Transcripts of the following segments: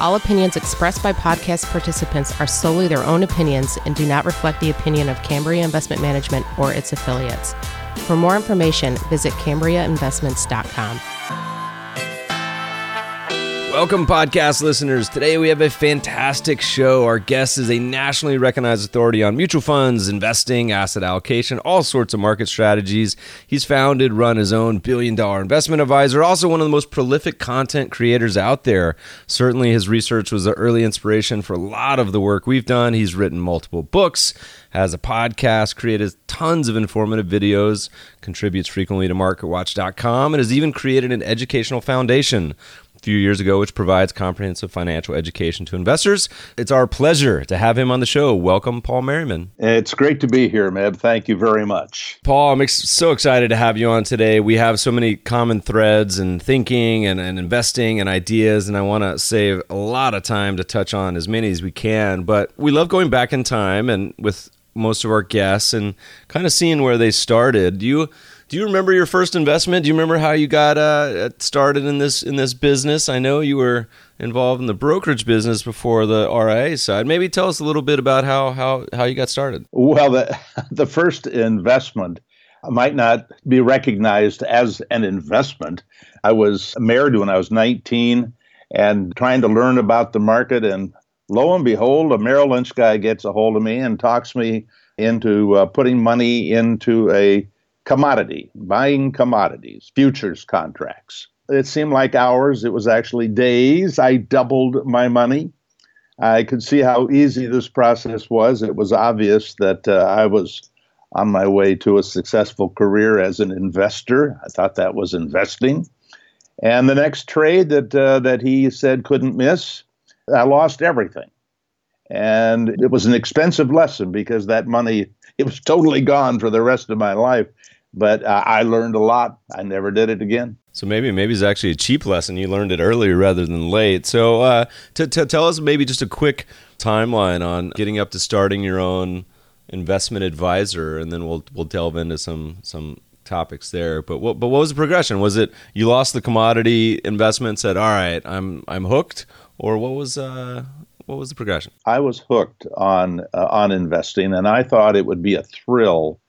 All opinions expressed by podcast participants are solely their own opinions and do not reflect the opinion of Cambria Investment Management or its affiliates. For more information, visit CambriaInvestments.com. Welcome, podcast listeners. Today we have a fantastic show. Our guest is a nationally recognized authority on mutual funds, investing, asset allocation, all sorts of market strategies. He's founded, run his own billion dollar investment advisor, also one of the most prolific content creators out there. Certainly, his research was the early inspiration for a lot of the work we've done. He's written multiple books, has a podcast, created tons of informative videos, contributes frequently to MarketWatch.com, and has even created an educational foundation few years ago, which provides comprehensive financial education to investors. It's our pleasure to have him on the show. Welcome, Paul Merriman. It's great to be here, Meb. Thank you very much. Paul, I'm ex- so excited to have you on today. We have so many common threads and thinking and, and investing and ideas, and I want to save a lot of time to touch on as many as we can. But we love going back in time and with most of our guests and kind of seeing where they started. Do you do you remember your first investment? Do you remember how you got uh, started in this in this business? I know you were involved in the brokerage business before the RIA side. Maybe tell us a little bit about how how how you got started. Well, the the first investment might not be recognized as an investment. I was married when I was 19 and trying to learn about the market and lo and behold, a Merrill Lynch guy gets a hold of me and talks me into uh, putting money into a commodity, buying commodities, futures contracts. It seemed like hours, it was actually days. I doubled my money. I could see how easy this process was. It was obvious that uh, I was on my way to a successful career as an investor. I thought that was investing. And the next trade that uh, that he said couldn't miss, I lost everything. And it was an expensive lesson because that money it was totally gone for the rest of my life but uh, I learned a lot. I never did it again. So maybe maybe it's actually a cheap lesson. You learned it earlier rather than late. So uh, to, to tell us maybe just a quick timeline on getting up to starting your own investment advisor, and then we'll we'll delve into some some topics there. But what but what was the progression? Was it you lost the commodity investment, said, "All right, I'm I'm hooked," or what was uh, what was the progression? I was hooked on uh, on investing, and I thought it would be a thrill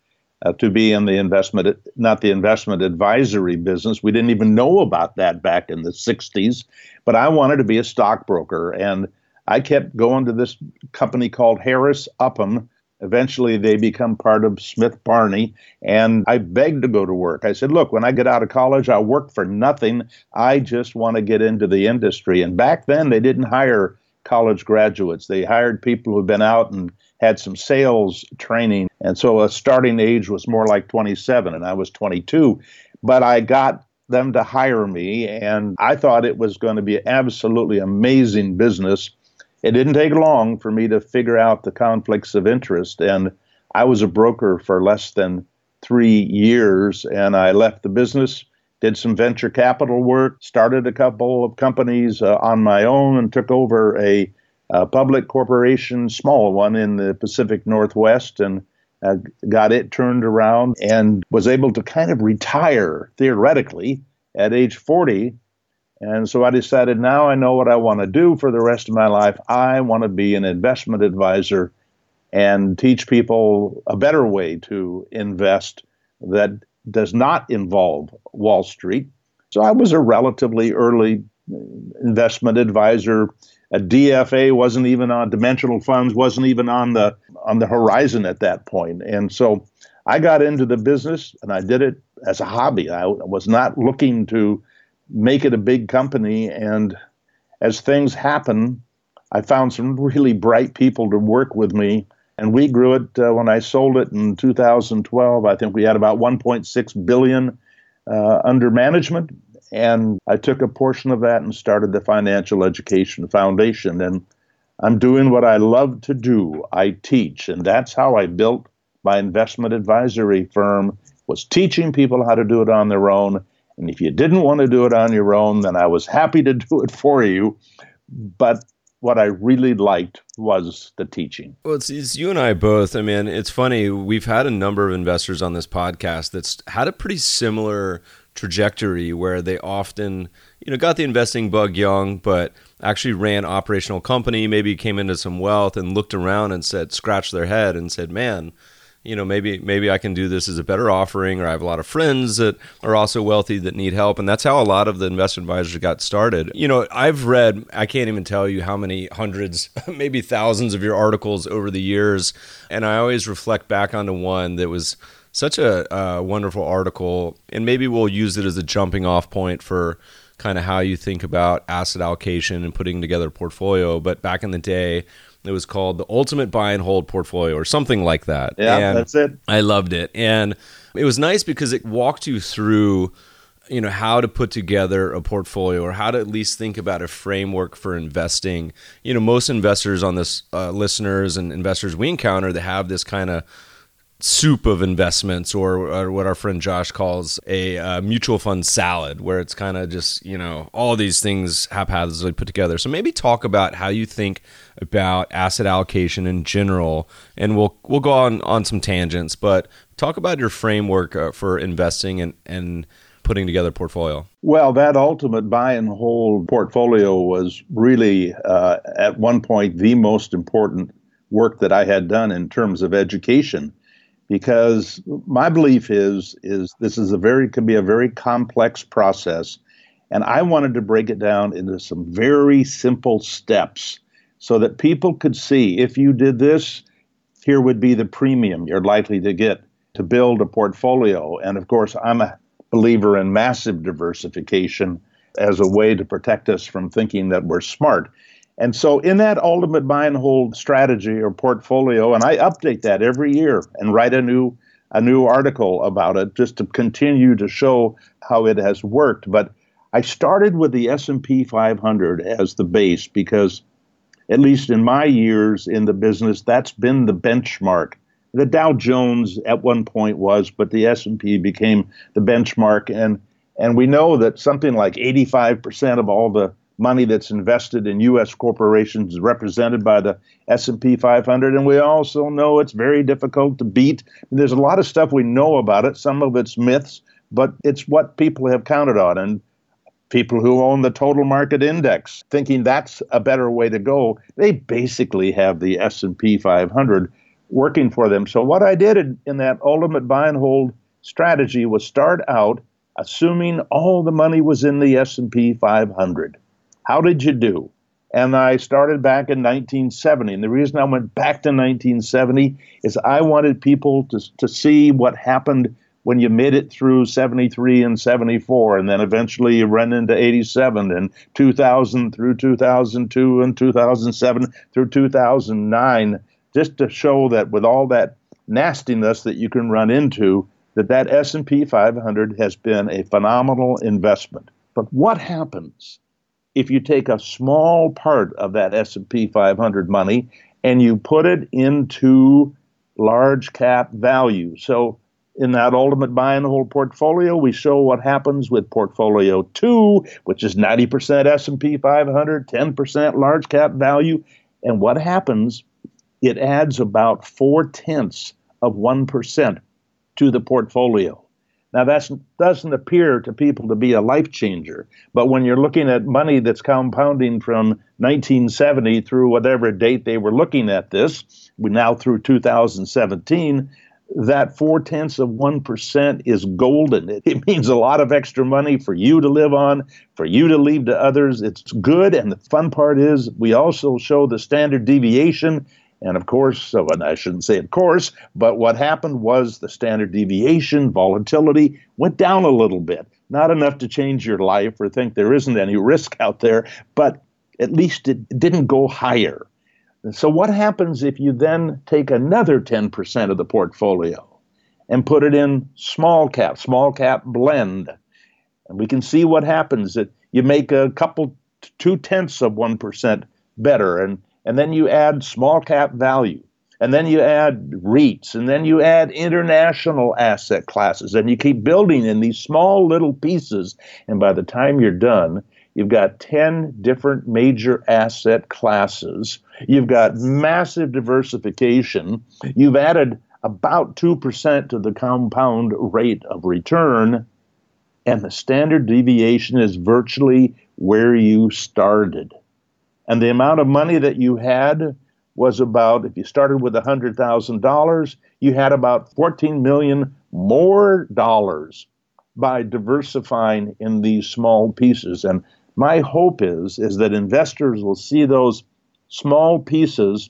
uh, to be in the investment, not the investment advisory business. We didn't even know about that back in the 60s, but I wanted to be a stockbroker. And I kept going to this company called Harris Upham. Eventually, they become part of Smith Barney, and I begged to go to work. I said, Look, when I get out of college, I'll work for nothing. I just want to get into the industry. And back then, they didn't hire college graduates, they hired people who've been out and had some sales training. And so a starting age was more like 27, and I was 22. But I got them to hire me, and I thought it was going to be absolutely amazing business. It didn't take long for me to figure out the conflicts of interest, and I was a broker for less than three years, and I left the business, did some venture capital work, started a couple of companies uh, on my own, and took over a a public corporation, small one in the Pacific Northwest, and uh, got it turned around and was able to kind of retire theoretically at age 40. And so I decided now I know what I want to do for the rest of my life. I want to be an investment advisor and teach people a better way to invest that does not involve Wall Street. So I was a relatively early investment advisor a DFA wasn't even on dimensional funds wasn't even on the on the horizon at that point. And so I got into the business and I did it as a hobby. I was not looking to make it a big company and as things happen, I found some really bright people to work with me and we grew it uh, when I sold it in 2012. I think we had about 1.6 billion uh, under management And I took a portion of that and started the Financial Education Foundation. And I'm doing what I love to do. I teach. And that's how I built my investment advisory firm was teaching people how to do it on their own. And if you didn't want to do it on your own, then I was happy to do it for you. But what I really liked was the teaching. Well, it's, it's, you and I both. I mean, it's funny. We've had a number of investors on this podcast that's had a pretty similar trajectory where they often, you know, got the investing bug young, but actually ran operational company, maybe came into some wealth and looked around and said, scratched their head and said, man, you know maybe maybe I can do this as a better offering or I have a lot of friends that are also wealthy that need help and that's how a lot of the investment advisors got started. You know, I've read I can't even tell you how many hundreds, maybe thousands of your articles over the years and I always reflect back onto one that was such a uh, wonderful article and maybe we'll use it as a jumping off point for kind of how you think about asset allocation and putting together a portfolio, but back in the day it was called the Ultimate Buy and Hold Portfolio or something like that. Yeah, and that's it. I loved it. And it was nice because it walked you through you know how to put together a portfolio or how to at least think about a framework for investing you know most investors on this uh, listeners and investors we encounter that have this kind of soup of investments or, or, what our friend Josh calls a uh, mutual fund salad where it's kind of just you know all these things haphazardly put together. So maybe talk about how you think about asset allocation in general and we'll we'll go on on some tangents but talk about your framework uh, for investing and and putting together portfolio. Well that ultimate buy and hold portfolio was really uh, at one point the most important work that I had done in terms of education because my belief is is this is a very could be a very complex process and I wanted to break it down into some very simple steps so that people could see if you did this here would be the premium you're likely to get to build a portfolio. And of course I'm a believer in massive diversification as a way to protect us from thinking that we're smart and so, in that ultimate buy and hold strategy or portfolio, and I update that every year and write a new a new article about it just to continue to show how it has worked. But I started with the S&P 500 as the base because, at least in my years in the business, that's been the benchmark. The Dow Jones at one point was, but the S&P became the benchmark, and and we know that something like 85% of all the money that's invested in U.S. corporations represented by the S&P 500, and we also know it's very difficult to beat. There's a lot of stuff we know about it. Some of it's myths, but it's what people have counted on, and people who own the total market index, thinking that's a better way to go, they basically have the S&P 500 working for them. So what I did in, in that ultimate buy and hold strategy was start out assuming all the money was in the S&P 500. How did you do? And I started back in 1970. And the reason I went back to 1970 is I wanted people to, to see what happened when you made it through 73 and 74, and then eventually you run into 87 and 2000 through 2002 and 2007 through 2009, just to show that with all that nastiness that you can run into, that that S&P 500 has been a phenomenal investment. But what happens if you take a small part of that S&P 500 money and you put it into large cap value. So in that ultimate buy and hold portfolio, we show what happens with portfolio 2, which is 90% S&P 500, 10% large cap value, and what happens it adds about 4 tenths of 1% to the portfolio. Now, that doesn't appear to people to be a life changer, but when you're looking at money that's compounding from 1970 through whatever date they were looking at this, now through 2017, that four tenths of 1% is golden. It, it, means a lot of extra money for you to live on, for you to leave to others. It's good. And the fun part is we also show the standard deviation and of course, uh, so and I shouldn't say of course, but what happened was the standard deviation, volatility went down a little bit. Not enough to change your life or think there isn't any risk out there, but at least it didn't go higher. So, what happens if you then take another 10% of the portfolio and put it in small cap, small cap blend? And we can see what happens that you make a couple, two tenths of 1% better, and, and then you add small cap value and then you add REITs, and then you add international asset classes, and you keep building in these small little pieces. And by the time you're done, you've got 10 different major asset classes. You've got massive diversification. You've added about 2% to the compound rate of return, and the standard deviation is virtually where you started. And the amount of money that you had was about if you started with $100,000, you had about 14 million more dollars by diversifying in these small pieces. And my hope is is that investors will see those small pieces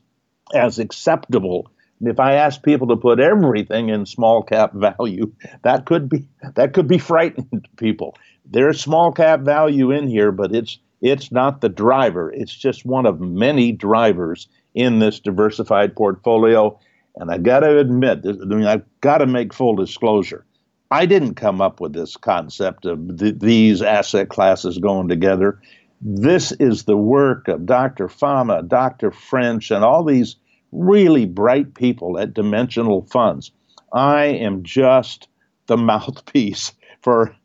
as acceptable. If I ask people to put everything in small cap value, that could be that could be frightening to people. There's small cap value in here, but it's it's not the driver. It's just one of many drivers in this diversified portfolio. And I got to admit, I mean, I've got to make full disclosure. I didn't come up with this concept of th- these asset classes going together. This is the work of Dr. Fama, Dr. French, and all these really bright people at Dimensional Funds. I am just the mouthpiece for,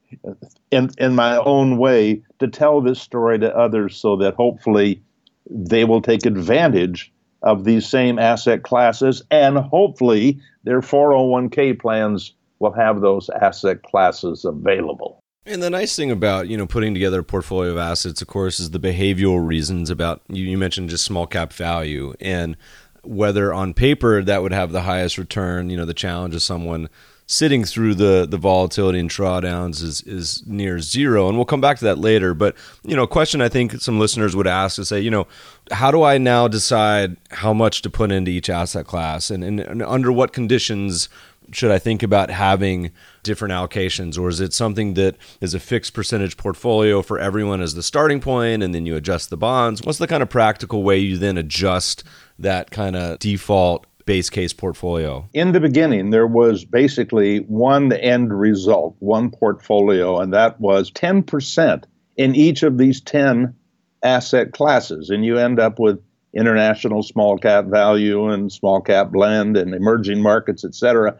in, in my own way, to tell this story to others so that hopefully they will take advantage of these same asset classes, and hopefully their 401k plans will have those asset classes available. And the nice thing about you know putting together a portfolio of assets, of course, is the behavioral reasons about you, you mentioned just small cap value and whether on paper that would have the highest return. You know, the challenge of someone sitting through the the volatility and drawdowns is is near zero. And we'll come back to that later. But you know a question i think some listeners would ask is say you know how do i now decide how much to put into each asset class? And, and, and under what conditions should i think about having different allocations? Or is it something that is a fixed percentage portfolio for everyone as the starting point and then you adjust the bonds? What's the kind of practical way you then adjust that kind of default base case portfolio? In the beginning, there was basically one end result, one portfolio, and that was 10% in each of these 10 asset classes. And you end up with international small cap value and small cap blend and emerging markets, et cetera.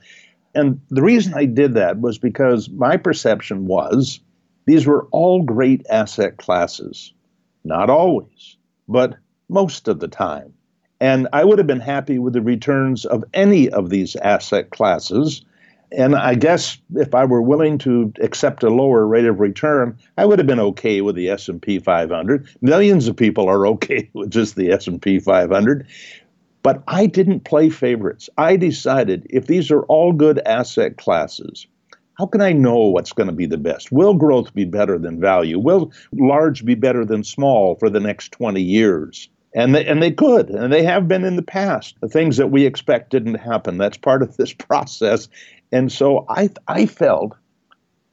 And the reason I did that was because my perception was these were all great asset classes. Not always, but most of the time. And I would have been happy with the returns of any of these asset classes. And I guess if I were willing to accept a lower rate of return, I would have been okay with the S&P 500. Millions of people are okay with just the S&P 500. But I didn't play favorites. I decided if these are all good asset classes, how can I know what's going to be the best? Will growth be better than value? Will large be better than small for the next 20 years? And they, and they could, and they have been in the past. The things that we expect didn't happen. That's part of this process, and so I I felt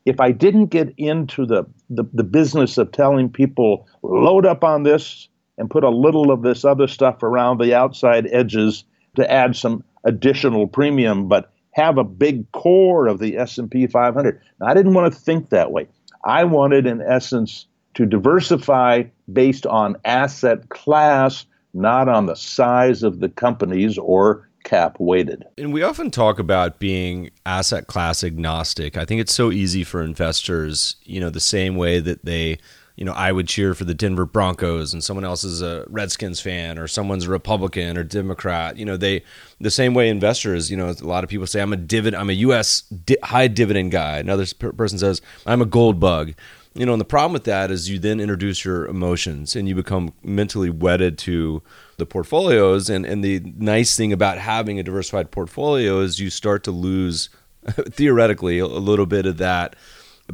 if I didn't get into the, the, the business of telling people load up on this and put a little of this other stuff around the outside edges to add some additional premium, but have a big core of the S&P 500. Now, I didn't want to think that way. I wanted, in essence, to diversify based on asset class, not on the size of the companies or cap weighted. And we often talk about being asset class agnostic. I think it's so easy for investors, you know, the same way that they you know, I would cheer for the Denver Broncos and someone else is a Redskins fan or someone's a Republican or Democrat. You know, they the same way investors, you know, a lot of people say I'm a dividend I'm a US di- high dividend guy. Another person says I'm a gold bug you know, and the problem with that is you then introduce your emotions and you become mentally wedded to the portfolios. And, and the nice thing about having a diversified portfolio is you start to lose, theoretically, a little bit of that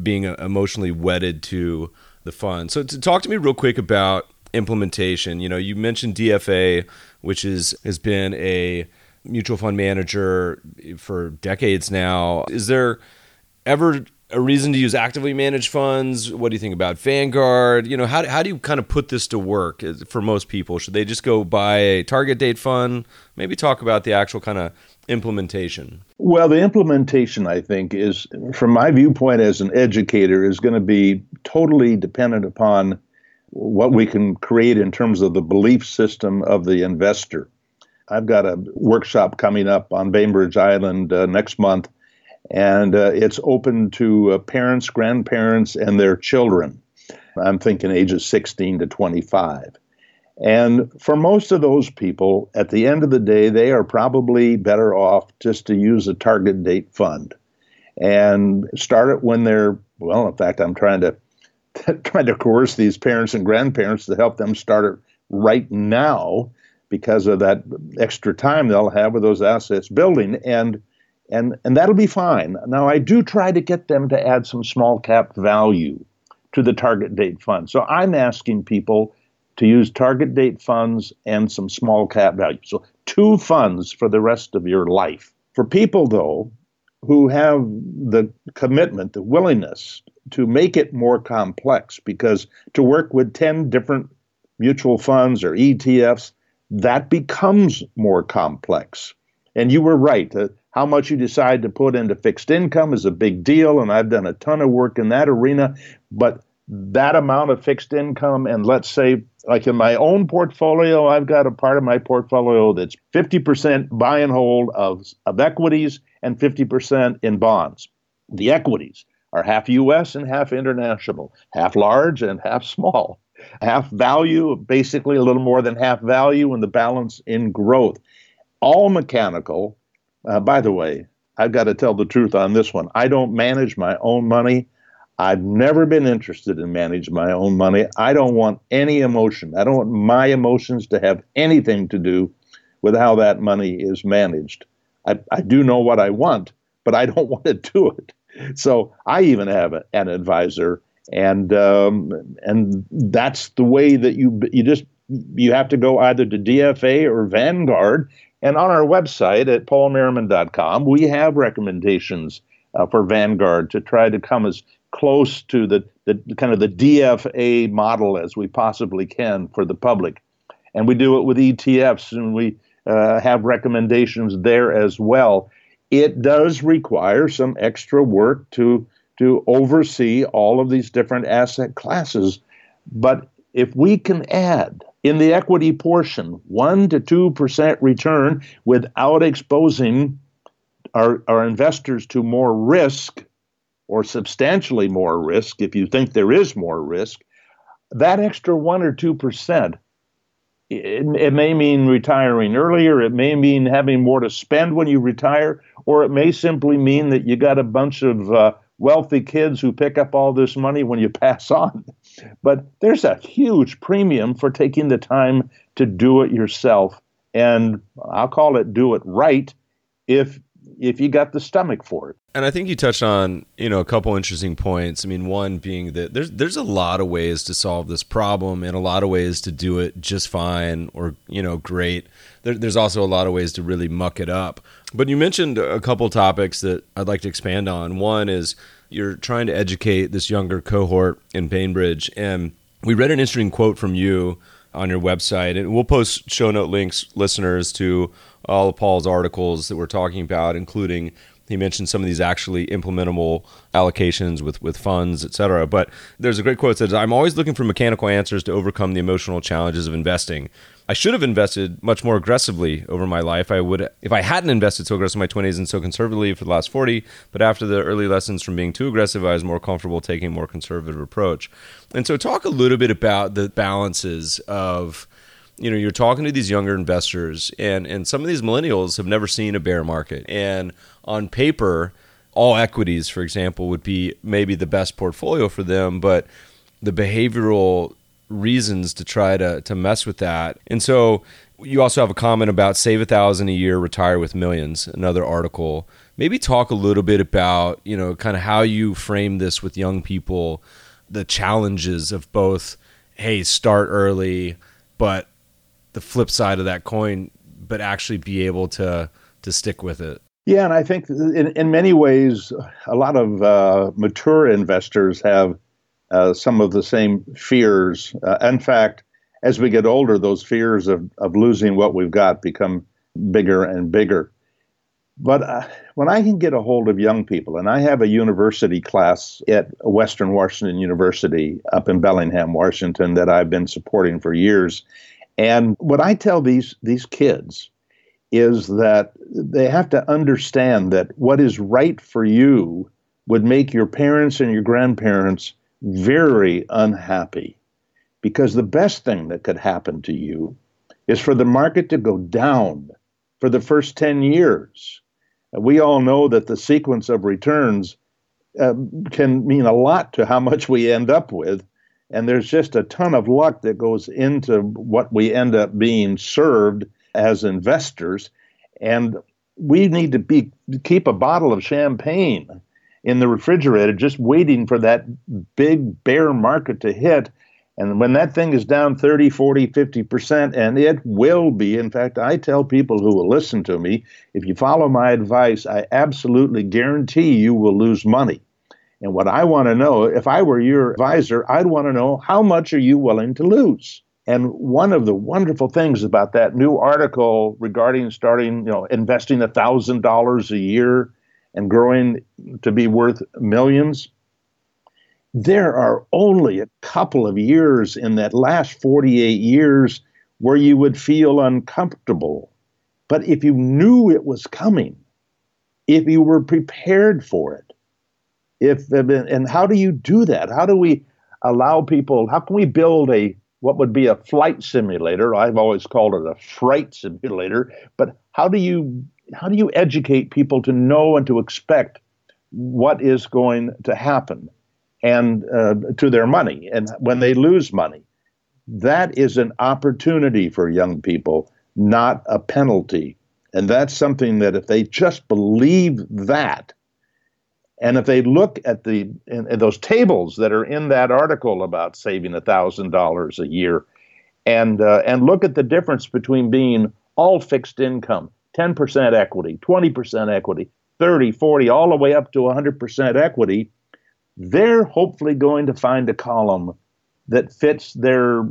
being uh, emotionally wedded to the fund. So, to talk to me real quick about implementation, you know, you mentioned DFA, which is has been a mutual fund manager for decades now. Is there ever a reason to use actively managed funds? What do you think about Vanguard? You know, how, how do you kind of put this to work for most people? Should they just go buy a target date fund? Maybe talk about the actual kind of implementation. Well, the implementation, I think, is from my viewpoint as an educator, is going to be totally dependent upon what we can create in terms of the belief system of the investor. I've got a workshop coming up on Bainbridge Island uh, next month and uh, it's open to uh, parents, grandparents, and their children. I'm thinking ages 16 to 25. And for most of those people, at the end of the day, they are probably better off just to use a target date fund and start it when they're, well, in fact, I'm trying to trying to coerce these parents and grandparents to help them start it right now because of that extra time they'll have with those assets building. And and and that'll be fine. Now I do try to get them to add some small cap value to the target date fund. So I'm asking people to use target date funds and some small cap value. So two funds for the rest of your life. For people though who have the commitment, the willingness to make it more complex because to work with 10 different mutual funds or ETFs that becomes more complex. And you were right. Uh, how much you decide to put into fixed income is a big deal, and I've done a ton of work in that arena. But that amount of fixed income, and let's say, like in my own portfolio, I've got a part of my portfolio that's 50% buy and hold of, of equities and 50% in bonds. The equities are half US and half international, half large and half small, half value, basically a little more than half value, and the balance in growth. All mechanical, uh, by the way, I've got to tell the truth on this one. I don't manage my own money. I've never been interested in managing my own money. I don't want any emotion. I don't want my emotions to have anything to do with how that money is managed. I, I do know what I want, but I don't want to do it. So I even have a, an advisor, and um, and that's the way that you you just you have to go either to DFA or Vanguard and on our website at paulmerriman.com, we have recommendations uh, for Vanguard to try to come as close to the, the kind of the DFA model as we possibly can for the public. And we do it with ETFs, and we uh, have recommendations there as well. It does require some extra work to to oversee all of these different asset classes, but if we can add in the equity portion, 1 to 2% return without exposing our, our investors to more risk or substantially more risk, if you think there is more risk, that extra 1 or 2%, it, it may mean retiring earlier, it may mean having more to spend when you retire, or it may simply mean that you got a bunch of uh, wealthy kids who pick up all this money when you pass on. But there's a huge premium for taking the time to do it yourself. And I'll call it do it right if if you got the stomach for it. And I think you touched on, you know, a couple interesting points. I mean, one being that there's there's a lot of ways to solve this problem and a lot of ways to do it just fine or, you know, great. There, there's also a lot of ways to really muck it up. But you mentioned a couple topics that I'd like to expand on. One is you're trying to educate this younger cohort in Bainbridge and we read an interesting quote from you on your website and we'll post show note links listeners to all of Paul's articles that we're talking about, including he mentioned some of these actually implementable allocations with, with funds, et cetera. But there's a great quote that says, I'm always looking for mechanical answers to overcome the emotional challenges of investing. I should have invested much more aggressively over my life. I would if I hadn't invested so aggressively in my 20s and so conservatively for the last 40, but after the early lessons from being too aggressive, I was more comfortable taking a more conservative approach. And so talk a little bit about the balances of you know you're talking to these younger investors and and some of these millennials have never seen a bear market. And on paper all equities for example would be maybe the best portfolio for them but the behavioral reasons to try to to mess with that. And so you also have a comment about save a thousand a year retire with millions another article. Maybe talk a little bit about you know kind of how you frame this with young people the challenges of both hey start early but the flip side of that coin, but actually be able to to stick with it. Yeah, and I think in, in many ways, a lot of uh, mature investors have uh, some of the same fears. Uh, in fact, as we get older, those fears of, of losing what we've got become bigger and bigger. But uh, when I can get a hold of young people, and I have a university class at Western Washington University up in Bellingham, Washington, that I've been supporting for years, and what I tell these these kids is that they have to understand that what is right for you would make your parents and your grandparents very unhappy because the best thing that could happen to you is for the market to go down for the first 10 years. We all know that the sequence of returns uh, can mean a lot to how much we end up with. And there's just a ton of luck that goes into what we end up being served as investors. And we need to be keep a bottle of champagne in the refrigerator just waiting for that big bear market to hit and when that thing is down 30, 40, 50%, and it will be, in fact, I tell people who will listen to me if you follow my advice, I absolutely guarantee you will lose money. And what I want to know, if I were your advisor, I'd want to know how much are you willing to lose? And one of the wonderful things about that new article regarding starting, you know, investing $1,000 a year and growing to be worth millions there are only a couple of years in that last 48 years where you would feel uncomfortable. But if you knew it was coming, if you were prepared for it, if and how do you do that? How do we allow people? How can we build a what would be a flight simulator? I've always called it a fright simulator. But how do you how do you educate people to know and to expect what is going to happen? and uh, to their money. And when they lose money, that is an opportunity for young people, not a penalty. And that's something that if they just believe that, and if they look at the in, in those tables that are in that article about saving thousand dollars a year, and uh, and look at the difference between being all fixed income, 10% equity, 20% equity, 30, 40, all the way up to 100% equity, they're hopefully going to find a column that fits their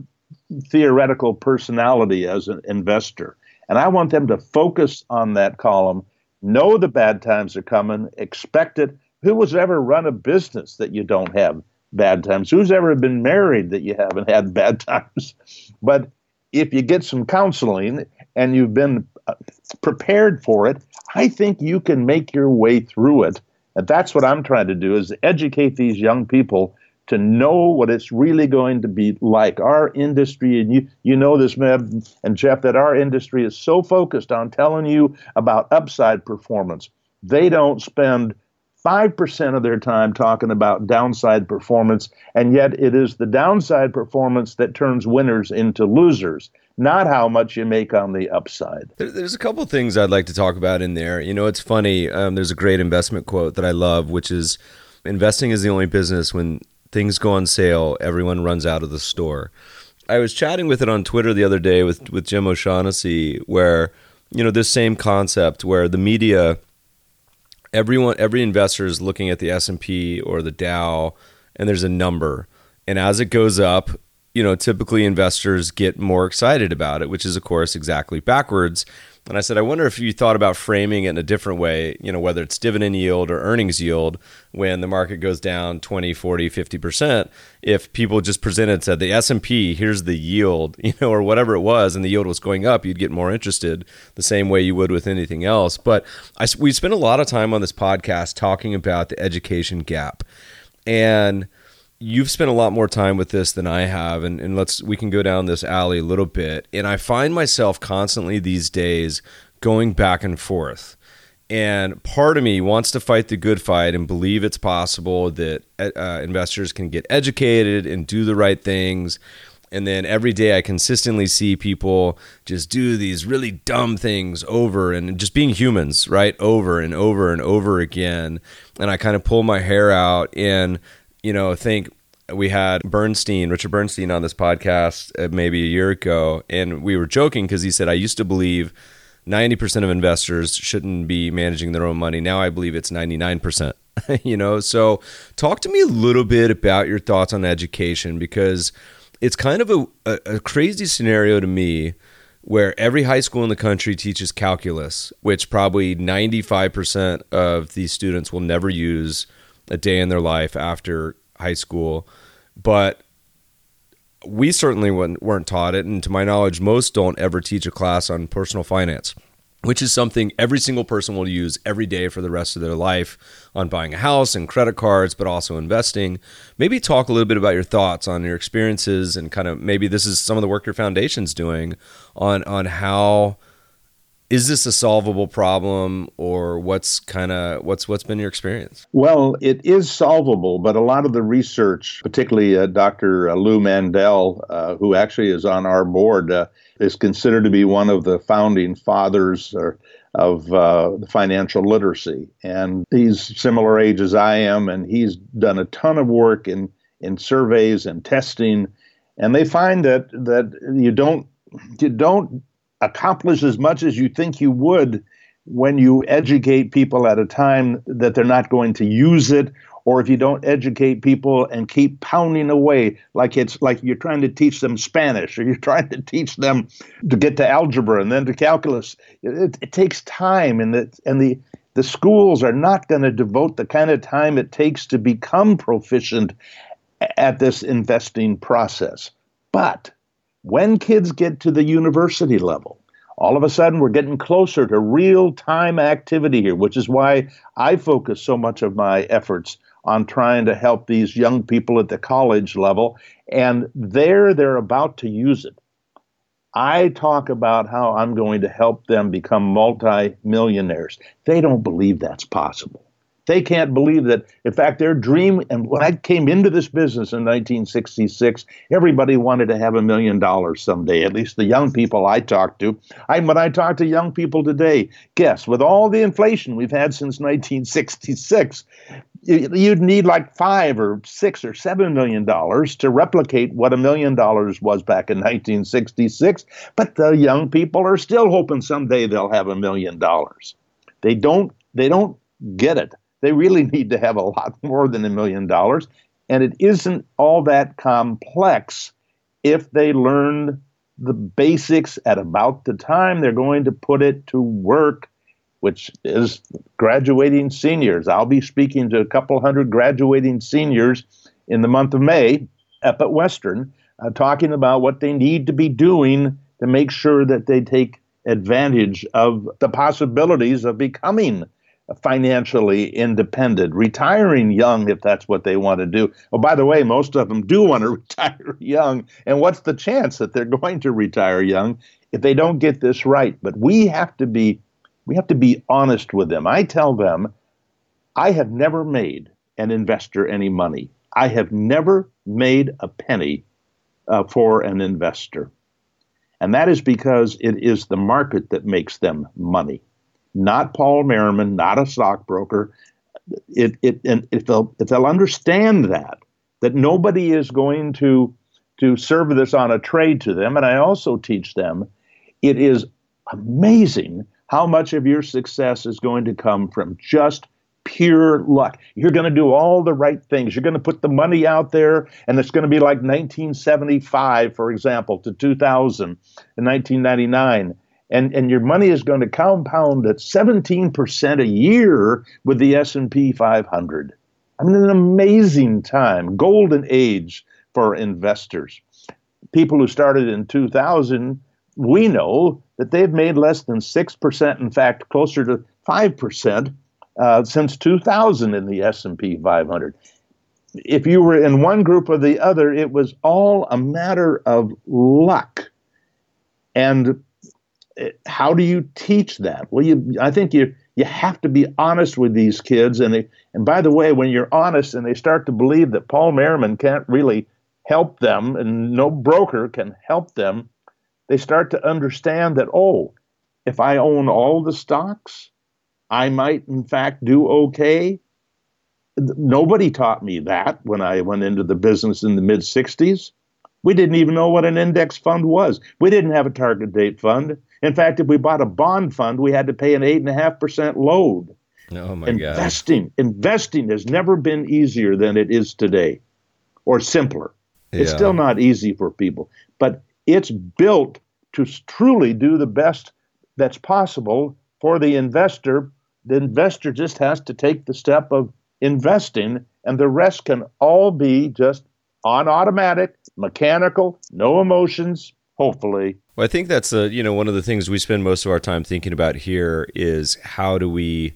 theoretical personality as an investor. And I want them to focus on that column, know the bad times are coming, expect it. Who has ever run a business that you don't have bad times? Who's ever been married that you haven't had bad times? But if you get some counseling and you've been uh, prepared for it, I think you can make your way through it and that's what I'm trying to do is educate these young people to know what it's really going to be like. Our industry, and you, you know this, Meb and Jeff, that our industry is so focused on telling you about upside performance. They don't spend 5% of their time talking about downside performance, and yet it is the downside performance that turns winners into losers not how much you make on the upside. There's a couple things I'd like to talk about in there. You know, it's funny. Um, there's a great investment quote that I love, which is investing is the only business when things go on sale, everyone runs out of the store. I was chatting with it on Twitter the other day with, with Jim O'Shaughnessy, where, you know, this same concept where the media, everyone, every investor is looking at the S&P or the Dow and there's a number. And as it goes up, you know, typically investors get more excited about it, which is, of course, exactly backwards. And I said, I wonder if you thought about framing it in a different way, you know, whether it's dividend yield or earnings yield when the market goes down 20, 40, 50%, if people just presented said the S&P, here's the yield, you know, or whatever it was and the yield was going up, you'd get more interested the same way you would with anything else. But I, we spent a lot of time on this podcast talking about the education gap. And you've spent a lot more time with this than I have, and, and let's we can go down this alley a little bit. And I find myself constantly these days going back and forth. And part of me wants to fight the good fight and believe it's possible that uh, investors can get educated and do the right things. And then every day I consistently see people just do these really dumb things over and just being humans, right? Over and over and over again. And I kind of pull my hair out and you know, think we had Bernstein, Richard Bernstein, on this podcast uh, maybe a year ago, and we were joking because he said, I used to believe 90% of investors shouldn't be managing their own money. Now I believe it's 99%. you know, so talk to me a little bit about your thoughts on education because it's kind of a, a, a crazy scenario to me where every high school in the country teaches calculus, which probably 95% of these students will never use a day in their life after high school. But we certainly weren't taught it. And to my knowledge, most don't ever teach a class on personal finance which is something every single person will use every day for the rest of their life on buying a house and credit cards, but also investing. Maybe talk a little bit about your thoughts on your experiences and kind of maybe this is some of the work your foundation's doing on on how is this a solvable problem or what's kind of what's what's been your experience well it is solvable but a lot of the research particularly uh, dr Lew Mandell uh, who actually is on our board uh, is considered to be one of the founding fathers or, of uh, financial literacy. And he's similar age as I am, and he's done a ton of work in, in surveys and testing. And they find that that you don't you don't accomplish as much as you think you would when you educate people at a time that they're not going to use it or if you don't educate people and keep pounding away like it's like you're trying to teach them Spanish or you're trying to teach them to get to algebra and then to calculus, it, it takes time, and the and the the schools are not going to devote the kind of time it takes to become proficient at this investing process. But when kids get to the university level, all of a sudden we're getting closer to real time activity here, which is why I focus so much of my efforts on trying to help these young people at the college level. And there they're about to use it. I talk about how I'm going to help them become multi-millionaires. They don't believe that's possible. They can't believe that. In fact, their dream, and when I came into this business in 1966, everybody wanted to have a million dollars someday, at least the young people I talked to. I, when I talk to young people today, guess, with all the inflation we've had since 1966, you'd need like five or six or seven million dollars to replicate what a million dollars was back in 1966. But the young people are still hoping someday they'll have a million dollars. They don't. They don't get it. They really need to have a lot more than a million dollars, and it isn't all that complex if they learn the basics at about the time they're going to put it to work which is graduating seniors. I'll be speaking to a couple hundred graduating seniors in the month of May up at Western, uh, talking about what they need to be doing to make sure that they take advantage of the possibilities of becoming financially independent, retiring young if that's what they want to do. Oh, by the way, most of them do want to retire young. And what's the chance that they're going to retire young if they don't get this right? But we have to be we have to be honest with them. I tell them, I have never made an investor any money. I have never made a penny uh, for an investor. And that is because it is the market that makes them money, not Paul Merriman, not a stockbroker. It, it, and if they'll, if they'll understand that, that nobody is going to, to serve this on a trade to them, and I also teach them, it is amazing how much of your success is going to come from just pure luck. You're going to do all the right things. You're going to put the money out there, and it's going to be like 1975, for example, to 2000 and 1999. And, and your money is going to compound at 17% a year with the S&P 500. I mean, an amazing time, golden age for investors. People who started in 2000 we know that they've made less than 6%, in fact, closer to 5% uh, since 2000 in the S&P 500. If you were in one group or the other, it was all a matter of luck. And how do you teach that? Well, you, I think you you have to be honest with these kids. And they, and by the way, when you're honest and they start to believe that Paul Merriman can't really help them and no broker can help them, they start to understand that, oh, if I own all the stocks, I might in fact do okay. Nobody taught me that when I went into the business in the mid 60s. We didn't even know what an index fund was. We didn't have a target date fund. In fact, if we bought a bond fund, we had to pay an eight and a half percent load. Oh my investing, God. investing has never been easier than it is today, or simpler. Yeah. It's still not easy for people, but it's built to truly do the best that's possible for the investor. The investor just has to take the step of investing, and the rest can all be just on automatic, mechanical, no emotions, hopefully. Well, I think that's a, you know one of the things we spend most of our time thinking about here is how do we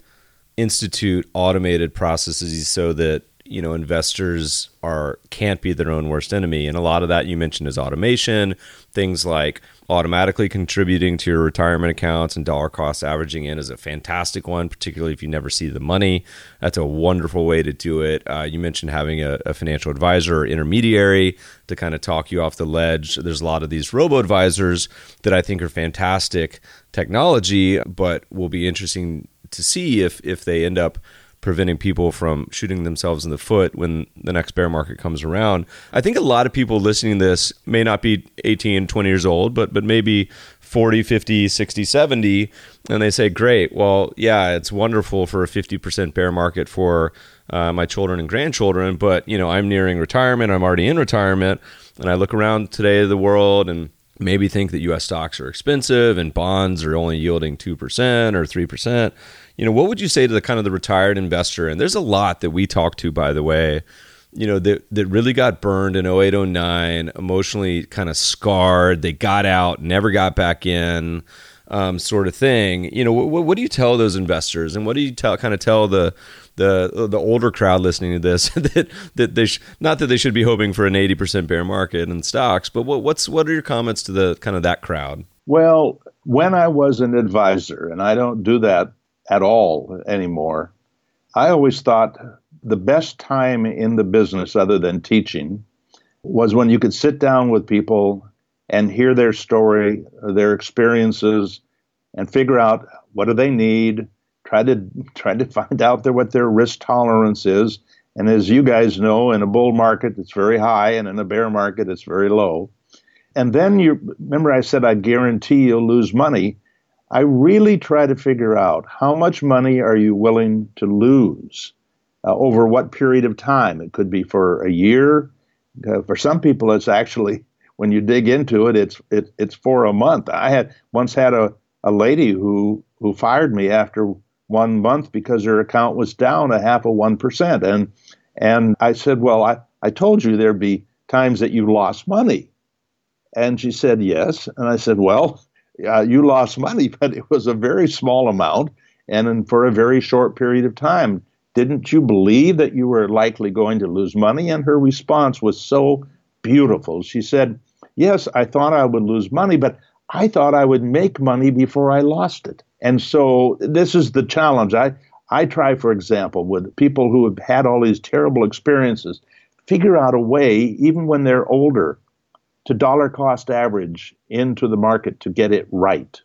institute automated processes so that you know investors are can't be their own worst enemy. And a lot of that you mentioned is automation things like automatically contributing to your retirement accounts and dollar cost averaging in is a fantastic one particularly if you never see the money. That's a wonderful way to do it. Uh, you mentioned having a, a, financial advisor or intermediary to kind of talk you off the ledge. There's a lot of these robo advisors that i think are fantastic technology but will be interesting to see if if they end up preventing people from shooting themselves in the foot when the next bear market comes around. I think a lot of people listening to this may not be 18, 20 years old, but but maybe 40, 50, 60, 70 and they say, "Great. Well, yeah, it's wonderful for a 50% bear market for uh, my children and grandchildren, but you know, I'm nearing retirement, I'm already in retirement, and I look around today the world and maybe think that US stocks are expensive and bonds are only yielding 2% or 3%. You know, what would you say to the kind of the retired investor? And there's a lot that we talk to by the way, you know, that that really got burned in 08 09, emotionally kind of scarred. They got out, never got back in. Um, sort of thing. You know, what, what do you tell those investors, and what do you tell kind of tell the the the older crowd listening to this that that they sh- not that they should be hoping for an 80% bear market in stocks but what what's what are your comments to the kind of that crowd well when i was an advisor and i don't do that at all anymore i always thought the best time in the business other than teaching was when you could sit down with people and hear their story their experiences and figure out what do they need try to try to find out there what their risk tolerance is. And as you guys know, in a bull market, it's very high, and in a bear market, it's very low. And then you remember I said I guarantee you'll lose money. I really try to figure out how much money are you willing to lose uh, over what period of time. It could be for a year. Uh, for some people, it's actually when you dig into it, it's it, it's for a month. I had once had a, a lady who who fired me after one month because her account was down a half of one percent. And and I said, Well, I, I told you there'd be times that you lost money. And she said, Yes. And I said, Well, uh, you lost money, but it was a very small amount and for a very short period of time. Didn't you believe that you were likely going to lose money? And her response was so beautiful. She said, Yes, I thought I would lose money, but I thought I would make money before I lost it. And so this is the challenge. I, I try, for example, with people who have had all these terrible experiences, figure out a way, even when they're older, to dollar cost average into the market to get it right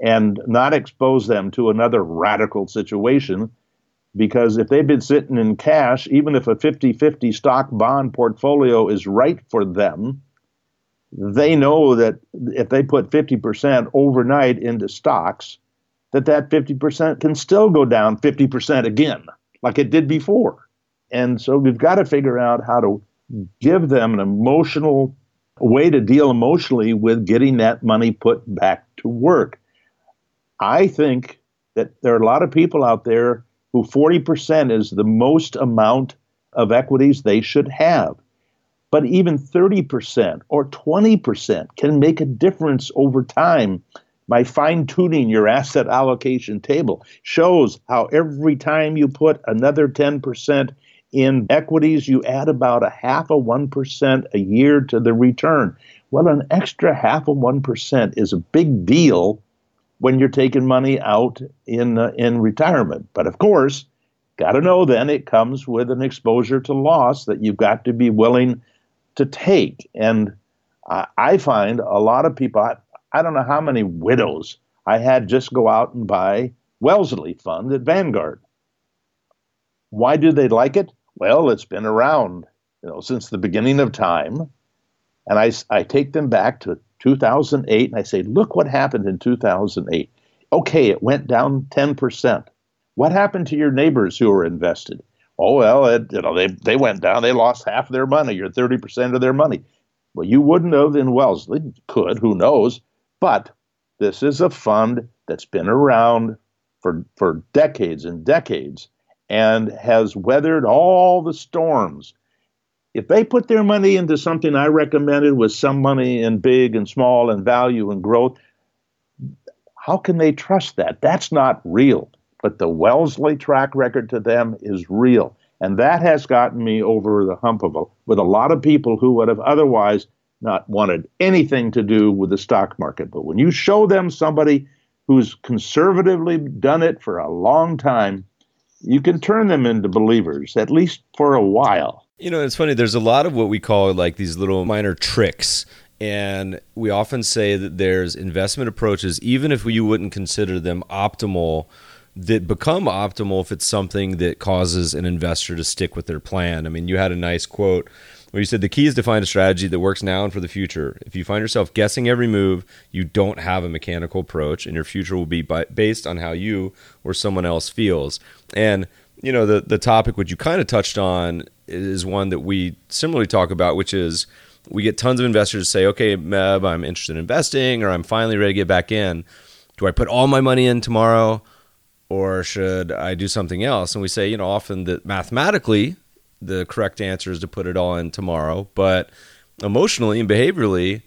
and not expose them to another radical situation. Because if they've been sitting in cash, even if a 50 50 stock bond portfolio is right for them, they know that if they put 50% overnight into stocks, that that 50% can still go down 50% again, like it did before. And so we've got to figure out how to give them an emotional way to deal emotionally with getting that money put back to work. I think that there are a lot of people out there who 40% is the most amount of equities they should have. But even 30% or 20% can make a difference over time by fine tuning your asset allocation table shows how every time you put another 10% in equities, you add about a half a 1% a year to the return. Well, an extra half of 1% is a big deal when you're taking money out in, uh, in retirement. But of course, got to know then it comes with an exposure to loss that you've got to be willing to take. And I find a lot of people, I don't know how many widows I had just go out and buy Wellesley Fund at Vanguard. Why do they like it? Well, it's been around, you know, since the beginning of time. And I, I take them back to 2008, and I say, look what happened in 2008. Okay, it went down 10%. What happened to your neighbors who were invested? Oh well, it, you know they they went down. They lost half their money or 30% of their money. Well, you wouldn't have in Wellesley. Could, who knows? But this is a fund that's been around for for decades and decades and has weathered all the storms. If they put their money into something I recommended with some money in big and small and value and growth, how can they trust that? That's not real. But the Wellesley track record to them is real. And that has gotten me over the hump of a, with a lot of people who would have otherwise not wanted anything to do with the stock market. But when you show them somebody who's conservatively done it for a long time, you can turn them into believers, at least for a while. You know, it's funny, there's a lot of what we call like these little minor tricks. And we often say that there's investment approaches, even if you wouldn't consider them optimal that become optimal if it's something that causes an investor to stick with their plan. I mean, you had a nice quote where you said the key is to find a strategy that works now and for the future. If you find yourself guessing every move, you don't have a mechanical approach, and your future will be by, based on how you or someone else feels. And you know, the the topic which you kind of touched on is one that we similarly talk about, which is we get tons of investors say, "Okay, Meb, I'm interested in investing, or I'm finally ready to get back in. Do I put all my money in tomorrow?" or should I do something else? And we say, you know, often that mathematically, the correct answer is to put it all in tomorrow, but emotionally and behaviorally,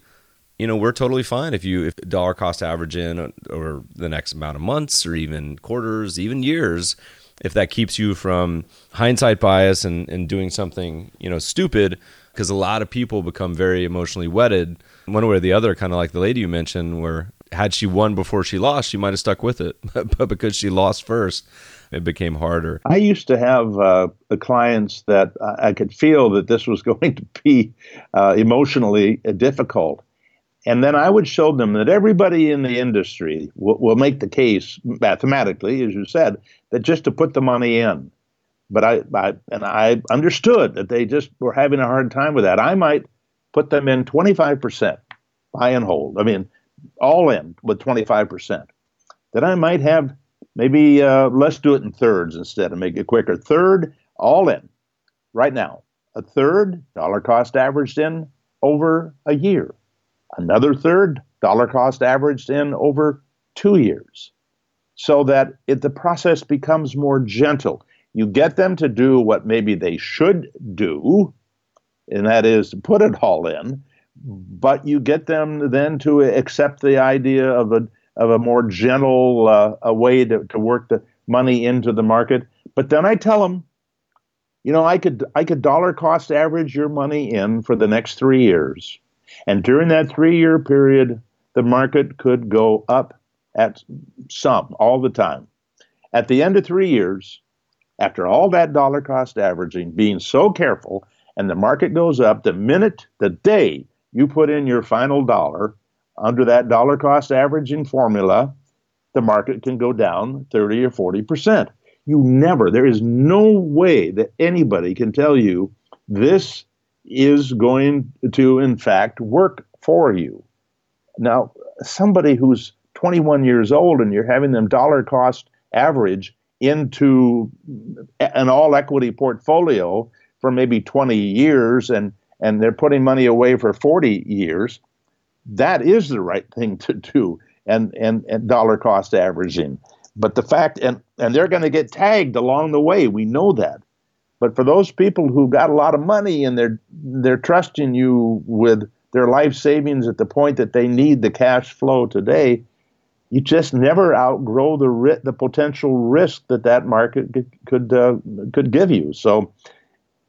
you know, we're totally fine if you if dollar cost average in uh, over the next amount of months or even quarters, even years, if that keeps you from hindsight bias and, and doing something, you know, stupid, because a lot of people become very emotionally wedded one way or the other, kind of like the lady you mentioned, where had she won before she lost, she might have stuck with it. but because she lost first, it became harder. I used to have uh, clients that I could feel that this was going to be uh, emotionally difficult. And then I would show them that everybody in the industry will, will make the case mathematically, as you said, that just to put the money in. But I, I and I understood that they just were having a hard time with that. I might put them in 25% buy and hold. I mean, all in with 25%. Then I might have maybe uh, let's do it in thirds instead and make it quicker. Third, all in right now. A third, dollar cost averaged in over a year. Another third, dollar cost averaged in over two years. So that it, the process becomes more gentle. You get them to do what maybe they should do, and that is to put it all in, but you get them then to accept the idea of a of a more gentle uh, a way to, to work the money into the market. But then I tell them, you know, I could I could dollar cost average your money in for the next three years, and during that three year period, the market could go up at some all the time. At the end of three years, after all that dollar cost averaging, being so careful, and the market goes up the minute, the day you put in your final dollar under that dollar cost averaging formula, the market can go down 30 or 40 percent. You never, there is no way that anybody can tell you this is going to, in fact, work for you. Now, somebody who's 21 years old and you're having them dollar cost average into an all equity portfolio for maybe 20 years and and they're putting money away for 40 years, that is the right thing to do and, and, and dollar cost averaging. But the fact, and, and they're going to get tagged along the way, we know that. But for those people who got a lot of money and they're, they're trusting you with their life savings at the point that they need the cash flow today, you just never outgrow the ri- the potential risk that that market could could, uh, could give you. So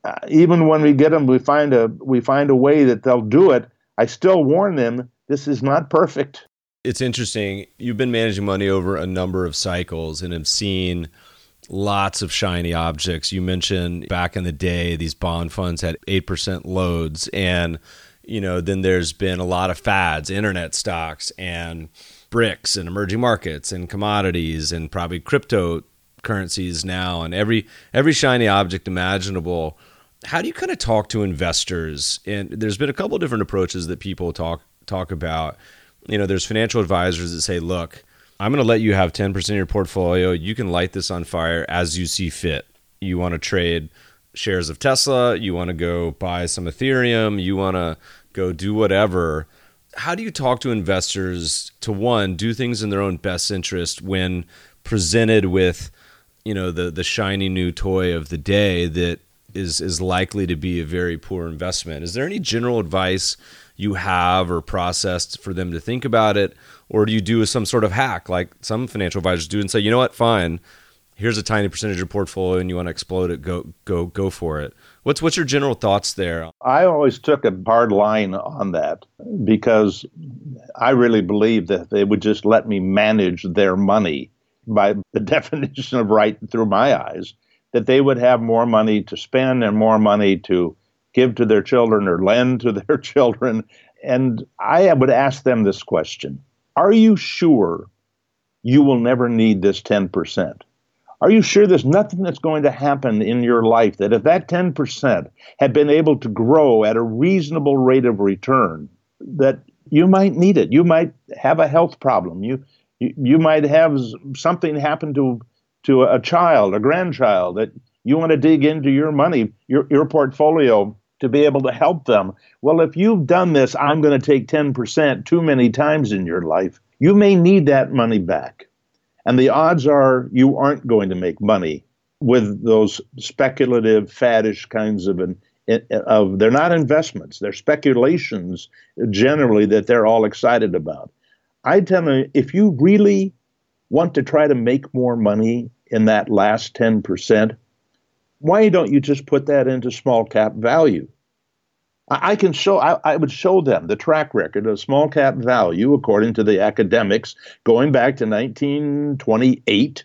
uh, even when we get them, we find a we find a way that they'll do it. I still warn them this is not perfect. It's interesting. You've been managing money over a number of cycles and have seen lots of shiny objects. You mentioned back in the day, these bond funds had 8% loads. And, you know, then there's been a lot of fads, internet stocks and BRICS and emerging markets and commodities and probably cryptocurrencies now and every every shiny object imaginable how do you kind of talk to investors? And there's been a couple different approaches that people talk talk about, you know, there's financial advisors that say, look, I'm going to let you have 10% of your portfolio. You can light this on fire as you see fit. You want to trade shares of Tesla, you want to go buy some Ethereum, you want to go do whatever. How do you talk to investors to one, do things in their own best interest when presented with, you know, the the shiny new toy of the day that is is likely to be a very poor investment? Is there any general advice you have or process for them to think about it? Or do you do some sort of hack like some financial advisors do and say, you know what, fine, here's a tiny percentage of your portfolio and you want to explode it, go go go for it. What's what's your general thoughts there? I always took a hard line on that because I really believe that they would just let me manage their money by the definition of right through my eyes, that they would have more money to spend and more money to give to their children or lend to their children. And I would ask them this question Are you sure you will never need this 10%? Are you sure there's nothing that's going to happen in your life that if that 10% had been able to grow at a reasonable rate of return, that you might need it? You might have a health problem. You you, you might have something happen to to a child, a grandchild that you want to dig into your money, your your portfolio to be able to help them. Well, if you've done this, I'm going to take 10% too many times in your life, you may need that money back. And the odds are you aren't going to make money with those speculative, faddish kinds of an, eh, eh, of they're not investments, they're speculations generally that they're all excited about. I tell them if you really want to try to make more money in that last 10%, why don't you just put that into small cap value? I can show, I, I, would show them the track record of small cap value according to the academics going back to 1928.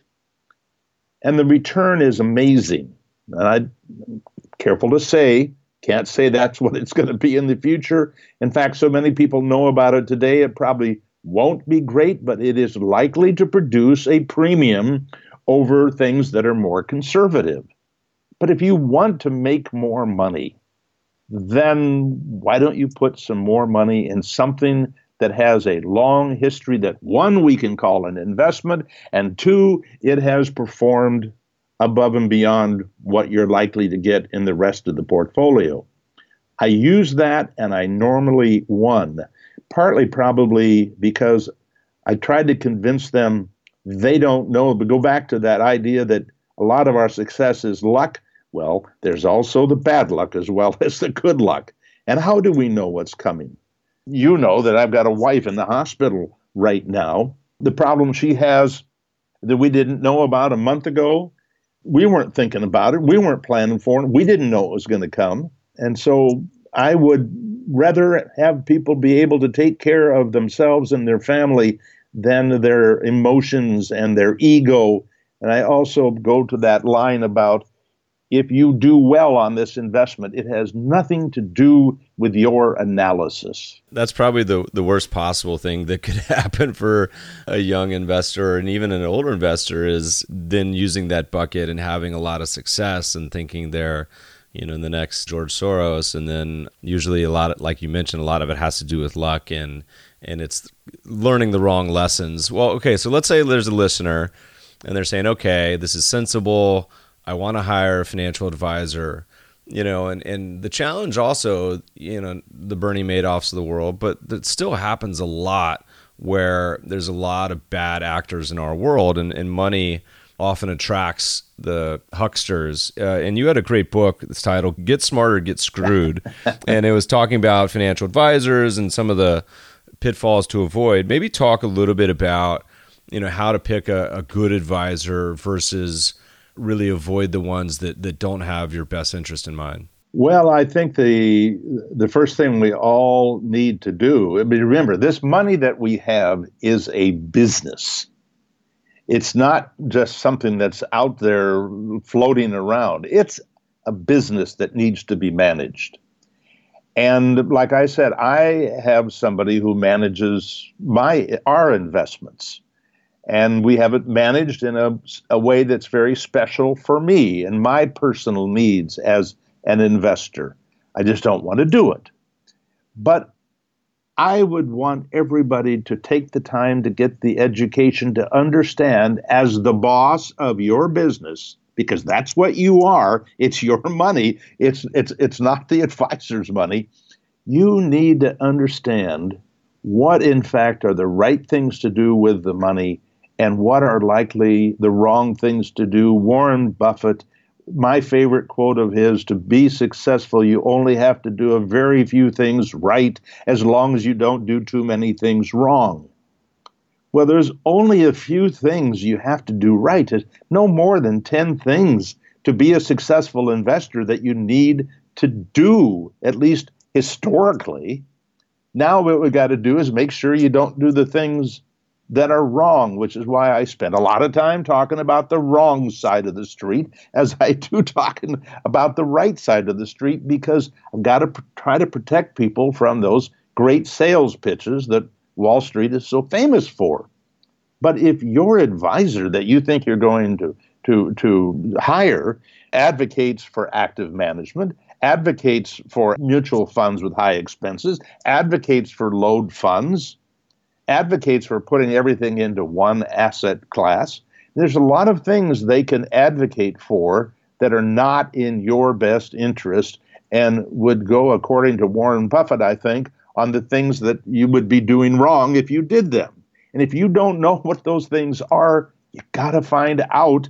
And the return is amazing. And I'm careful to say, can't say that's what it's going to be in the future. In fact, so many people know about it today, it probably won't be great, but it is likely to produce a premium over things that are more conservative. But if you want to make more money, then why don't you put some more money in something that has a long history that one we can call an investment and two it has performed above and beyond what you're likely to get in the rest of the portfolio? I use that and i normally won partly probably because i tried to convince them they don't know. But go back to that idea that a lot of our success is luck well, there's also the bad luck as well as the good luck. And how do we know what's coming? You know that I've got a wife in the hospital right now. The problem she has that we didn't know about a month ago, we weren't thinking about it. We weren't planning for it. We didn't know it was going to come. And so I would rather have people be able to take care of themselves and their family than their emotions and their ego. And I also go to that line about if you do well on this investment, it has nothing to do with your analysis. That's probably the, the worst possible thing that could happen for a young investor and even an older investor is then using that bucket and having a lot of success and thinking they're, you know, in the next George Soros. And then usually a lot of, like you mentioned, a lot of it has to do with luck and, and it's learning the wrong lessons. Well, okay, so let's say there's a listener and they're saying, okay, this is sensible I want to hire a financial advisor, you know, and, and the challenge also, you know, the Bernie Madoffs of the world, but it still happens a lot where there's a lot of bad actors in our world and, and money often attracts the hucksters. Uh, and you had a great book that's titled Get Smart or Get Screwed. and it was talking about financial advisors and some of the pitfalls to avoid. Maybe talk a little bit about, you know, how to pick a, a good advisor versus – really avoid the ones that, that don't have your best interest in mind? Well, I think the the first thing we all need to do. I mean, remember, this money that we have is a business. It's not just something that's out there floating around. It's a business that needs to be managed. And like I said, I have somebody who manages my our investments and we have it managed in a, a way that's very special for me and my personal needs as an investor. I just don't want to do it. But I would want everybody to take the time to get the education to understand, as the boss of your business, because that's what you are. It's your money. It's it's it's not the advisor's money. You need to understand what, in fact, are the right things to do with the money and what are likely the wrong things to do. Warren Buffett my favorite quote of his to be successful, you only have to do a very few things right as long as you don't do too many things wrong. Well, there's only a few things you have to do right. No more than 10 things to be a successful investor that you need to do, at least historically. Now, what we've got to do is make sure you don't do the things that are wrong, which is why I spend a lot of time talking about the wrong side of the street as I do talking about the right side of the street because I've got to pr- try to protect people from those great sales pitches that Wall Street is so famous for. But if your advisor that you think you're going to to to hire advocates for active management, advocates for mutual funds with high expenses, advocates for load funds, advocates for putting everything into one asset class. There's a lot of things they can advocate for that are not in your best interest and would go, according to Warren Buffett, I think, on the things that you would be doing wrong if you did them. And if you don't know what those things are, you got to find out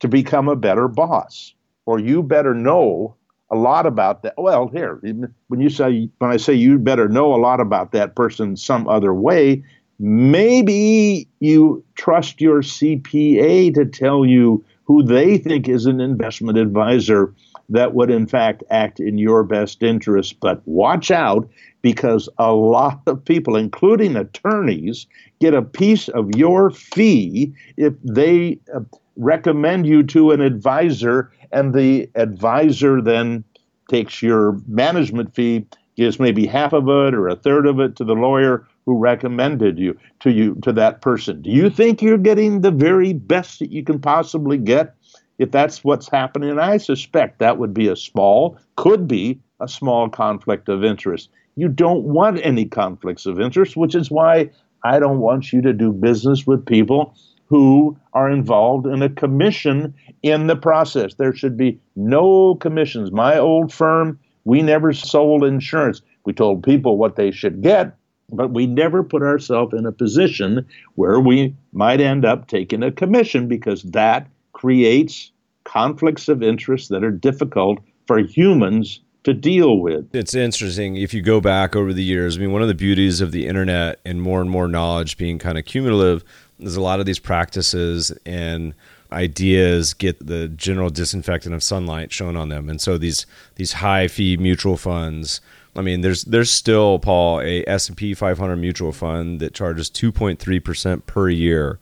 to become a better boss. Or you better know a lot about that. Well, here, when you say when I say you better know a lot about that person some other way, Maybe you trust your CPA to tell you who they think is an investment advisor that would, in fact, act in your best interest. But watch out because a lot of people, including attorneys, get a piece of your fee if they uh, recommend you to an advisor, and the advisor then takes your management fee, gives maybe half of it or a third of it to the lawyer who recommended you to you to that person. Do you think you're getting the very best that you can possibly get? If that's what's happening, I suspect that would be a small, could be a small conflict of interest. You don't want any conflicts of interest, which is why I don't want you to do business with people who are involved in a commission in the process. There should be no commissions. My old firm, we never sold insurance. We told people what they should get, but we never put ourselves in a position where we might end up taking a commission because that creates conflicts of interest that are difficult for humans to deal with. It's interesting if you go back over the years. I mean, one of the beauties of the internet and more and more knowledge being kind of cumulative is a lot of these practices and ideas get the general disinfectant of sunlight shown on them. And so these these high fee mutual funds I mean, there's there's still Paul a S and P 500 mutual fund that charges 2.3 percent per year,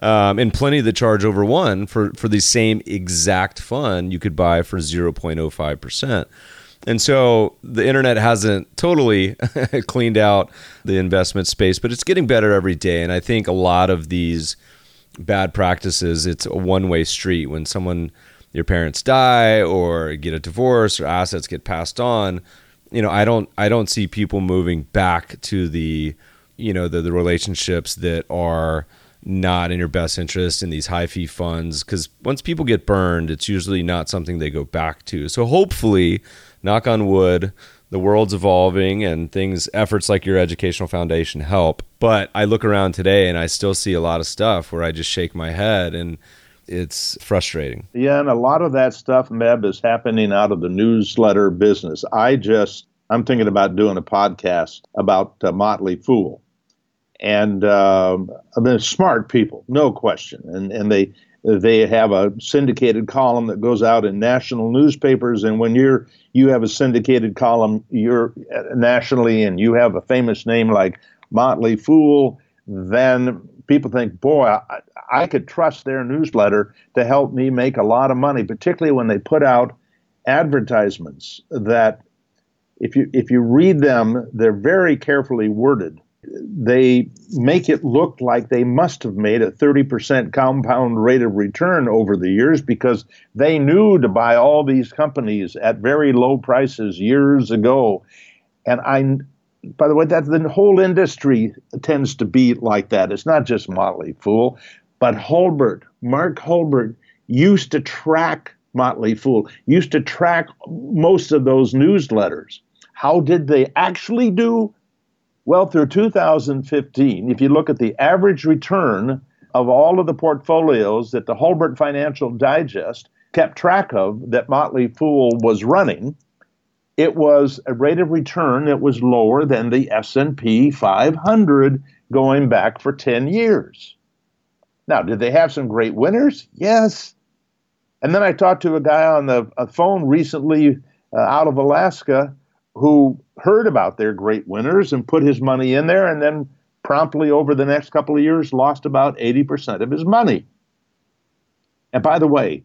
um, and plenty that charge over one for for the same exact fund you could buy for 0.05 percent. And so the internet hasn't totally cleaned out the investment space, but it's getting better every day. And I think a lot of these bad practices, it's a one way street. When someone, your parents die or get a divorce or assets get passed on, you know, I don't I don't see people moving back to the you know the, the relationships that are not in your best interest in these high fee funds because once people get burned, it's usually not something they go back to. So hopefully, knock on wood, the world's evolving and things efforts like your educational foundation help. But I look around today and I still see a lot of stuff where I just shake my head and it's frustrating. Yeah, and a lot of that stuff, Meb, is happening out of the newsletter business. I just, I'm thinking about doing a podcast about uh, Motley Fool. And um, I mean, smart people, no question. And, and they, they have a syndicated column that goes out in national newspapers. And when you're, you have a syndicated column, you're nationally, and you have a famous name like Motley Fool, then people think, boy, I, I could trust their newsletter to help me make a lot of money, particularly when they put out advertisements that if you if you read them, they're very carefully worded. They make it look like they must have made a 30% compound rate of return over the years because they knew to buy all these companies at very low prices years ago. And I by the way, that the whole industry tends to be like that. It's not just Motley Fool, but Hulbert, Mark Hulbert, used to track Motley Fool, used to track most of those newsletters. How did they actually do? Well, through 2015, if you look at the average return of all of the portfolios that the Hulbert Financial Digest kept track of that Motley Fool was running, it was a rate of return that was lower than the S&P 500 going back for 10 years. Now, did they have some great winners? Yes. And then I talked to a guy on the phone recently uh, out of Alaska who heard about their great winners and put his money in there and then promptly over the next couple of years lost about 80% of his money. And by the way,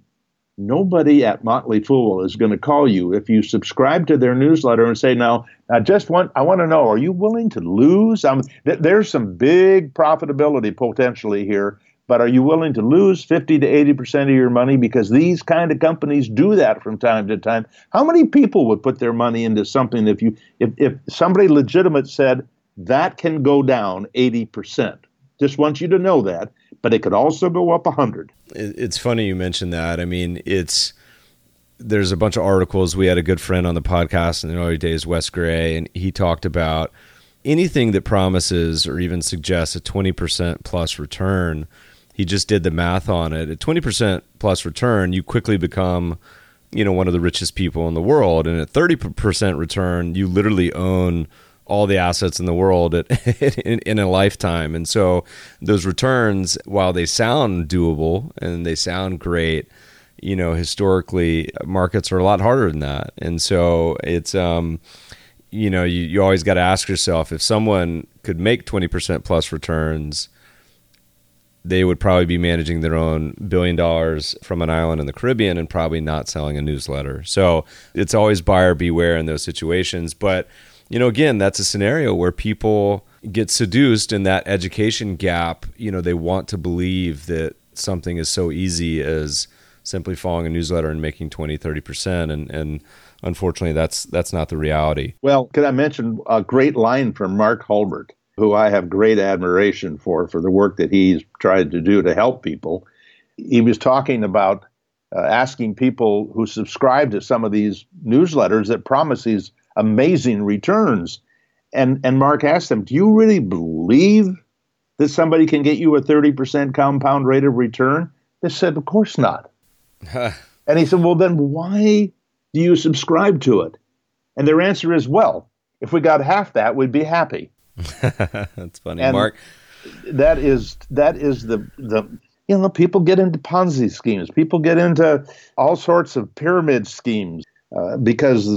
nobody at Motley Fool is going to call you if you subscribe to their newsletter and say, "Now, I just want I want to know, are you willing to lose? Um, th- there's some big profitability potentially here, but are you willing to lose 50 to 80 percent of your money because these kind of companies do that from time to time? How many people would put their money into something if you if if somebody legitimate said that can go down 80 percent? Just want you to know that but it could also go up 100. It's funny you mentioned that. I mean, it's there's a bunch of articles. We had a good friend on the podcast in the early days, Wes Gray, and he talked about anything that promises or even suggests a 20% plus return. He just did the math on it. At 20% plus return, you quickly become, you know, one of the richest people in the world. And at 30% return, you literally own all the assets in the world at, in, in, a lifetime. And so those returns, while they sound doable and they sound great, you know, historically markets are a lot harder than that. And so it's, um, you know, you, you always got to ask yourself if someone could make 20% plus returns, they would probably be managing their own billion dollars from an island in the Caribbean and probably not selling a newsletter. So it's always buyer beware in those situations. But you know, again, that's a scenario where people get seduced in that education gap. You know, they want to believe that something is so easy as simply following a newsletter and making 20, 30%. And, and unfortunately, that's, that's not the reality. Well, could I mention a great line from Mark Hulbert, who I have great admiration for, for the work that he's tried to do to help people. He was talking about uh, asking people who subscribe to some of these newsletters that promise these amazing returns. And and Mark asked them, "Do you really believe that somebody can get you a 30% compound rate of return?" They said, "Of course not." and he said, "Well, then why do you subscribe to it?" And their answer is, "Well, if we got half that, we'd be happy." That's funny, and Mark. That is that is the the you know people get into Ponzi schemes. People get into all sorts of pyramid schemes. Uh, because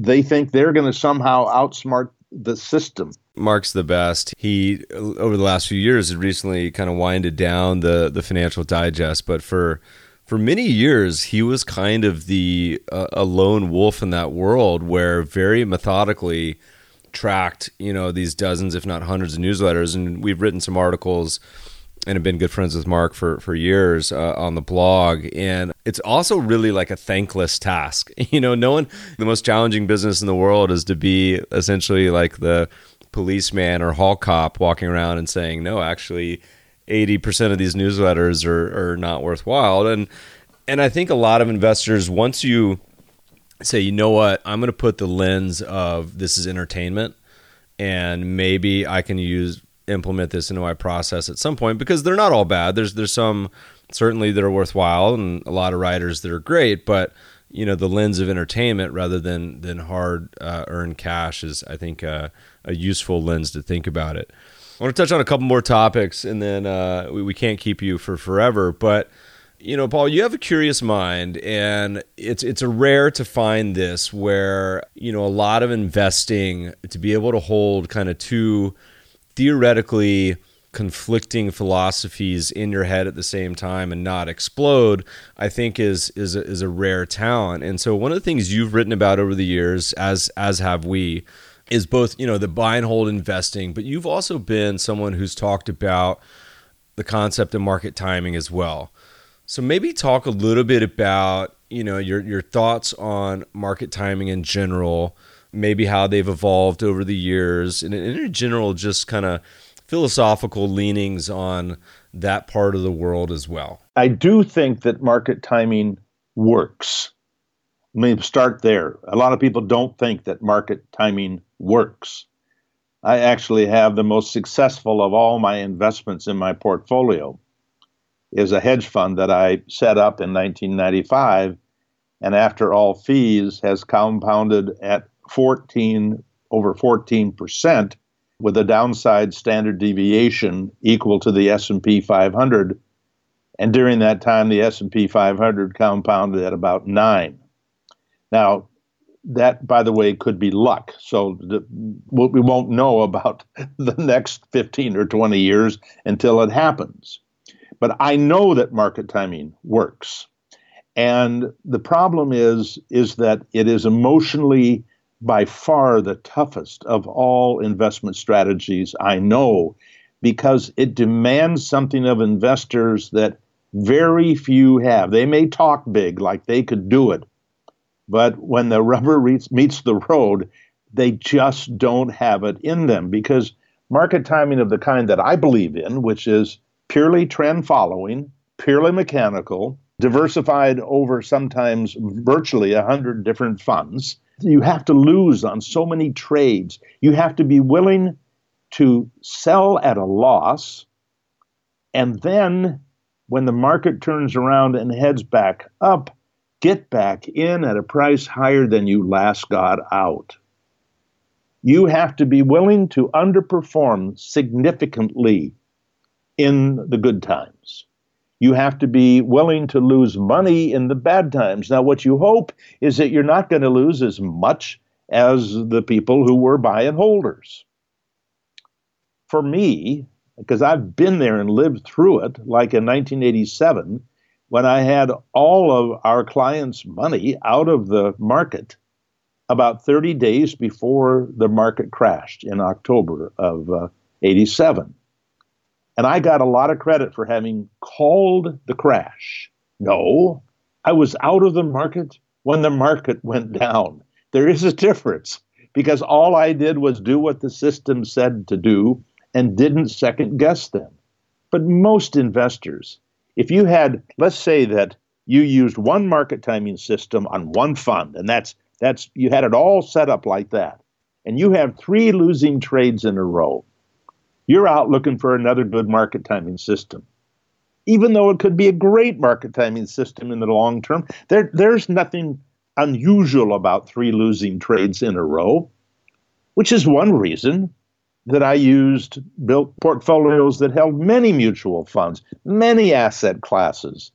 they think they're going to somehow outsmart the system. Mark's the best. He over the last few years had recently kind of winded down the the Financial Digest, but for for many years he was kind of the uh, a lone wolf in that world where very methodically tracked you know these dozens if not hundreds of newsletters and we've written some articles and have been good friends with Mark for for years uh, on the blog. And it's also really like a thankless task. You know, no one the most challenging business in the world is to be essentially like the policeman or hall cop walking around and saying, no, actually, eighty percent of these newsletters are are not worthwhile. And and I think a lot of investors once you say, you know what, I'm going to put the lens of this is entertainment and maybe I can use implement this into my process at some point because they're not all bad. There's there's some certainly that are worthwhile and a lot of writers that are great, but you know the lens of entertainment rather than than hard uh, earned cash is I think uh, a useful lens to think about it. I want to touch on a couple more topics and then uh, we, we can't keep you for forever, but you know, Paul, you have a curious mind, and it's it's a rare to find this where you know a lot of investing to be able to hold kind of two theoretically conflicting philosophies in your head at the same time and not explode i think is is a, is a rare talent. And so one of the things you've written about over the years as as have we is both you know the buy and hold investing but you've also been someone who's talked about the concept of market timing as well so maybe talk a little bit about you know your your thoughts on market timing in general maybe how they've evolved over the years, and in general, just kind of philosophical leanings on that part of the world as well. I do think that market timing works. Let me start there. A lot of people don't think that market timing works. I actually have the most successful of all my investments in my portfolio is a hedge fund that I set up in 1995 and after all fees has compounded at 14 over 14% with a downside standard deviation equal to the S&P 500 and during that time the S&P 500 compounded at about 9 now that by the way could be luck. So the, we won't know about the next 15 or 20 years until it happens but i know that market timing works and the problem is is that it is emotionally by far the toughest of all investment strategies I know because it demands something of investors that very few have. They may talk big like they could do it, but when the rubber meets the road, they just don't have it in them because market timing of the kind that I believe in, which is purely trend following, purely mechanical, diversified over sometimes virtually a hundred different funds, you have to lose on so many trades. You have to be willing to sell at a loss. And then when the market turns around and heads back up, get back in at a price higher than you last got out. You have to be willing to underperform significantly in the good times you have to be willing to lose money in the bad times. Now, what you hope is that you're not going to lose as much as the people who were buy and holders. For me, because I've been there and lived through it, like in 1987, when I had all of our clients' money out of the market about 30 days before the market crashed in October of uh, 87. And I got a lot of credit for having called the crash. No, I was out of the market when the market went down. There is a difference because all I did was do what the system said to do and didn't second guess them. But most investors, if you had, let's say that you used one market timing system on one fund, and that's that's you had it all set up like that, and you have three losing trades in a row, you're out looking for another good market timing system. Even though it could be a great market timing system in the long term, there, there's nothing unusual about three losing trades in a row, which is one reason that I used built portfolios that held many mutual funds, many asset classes,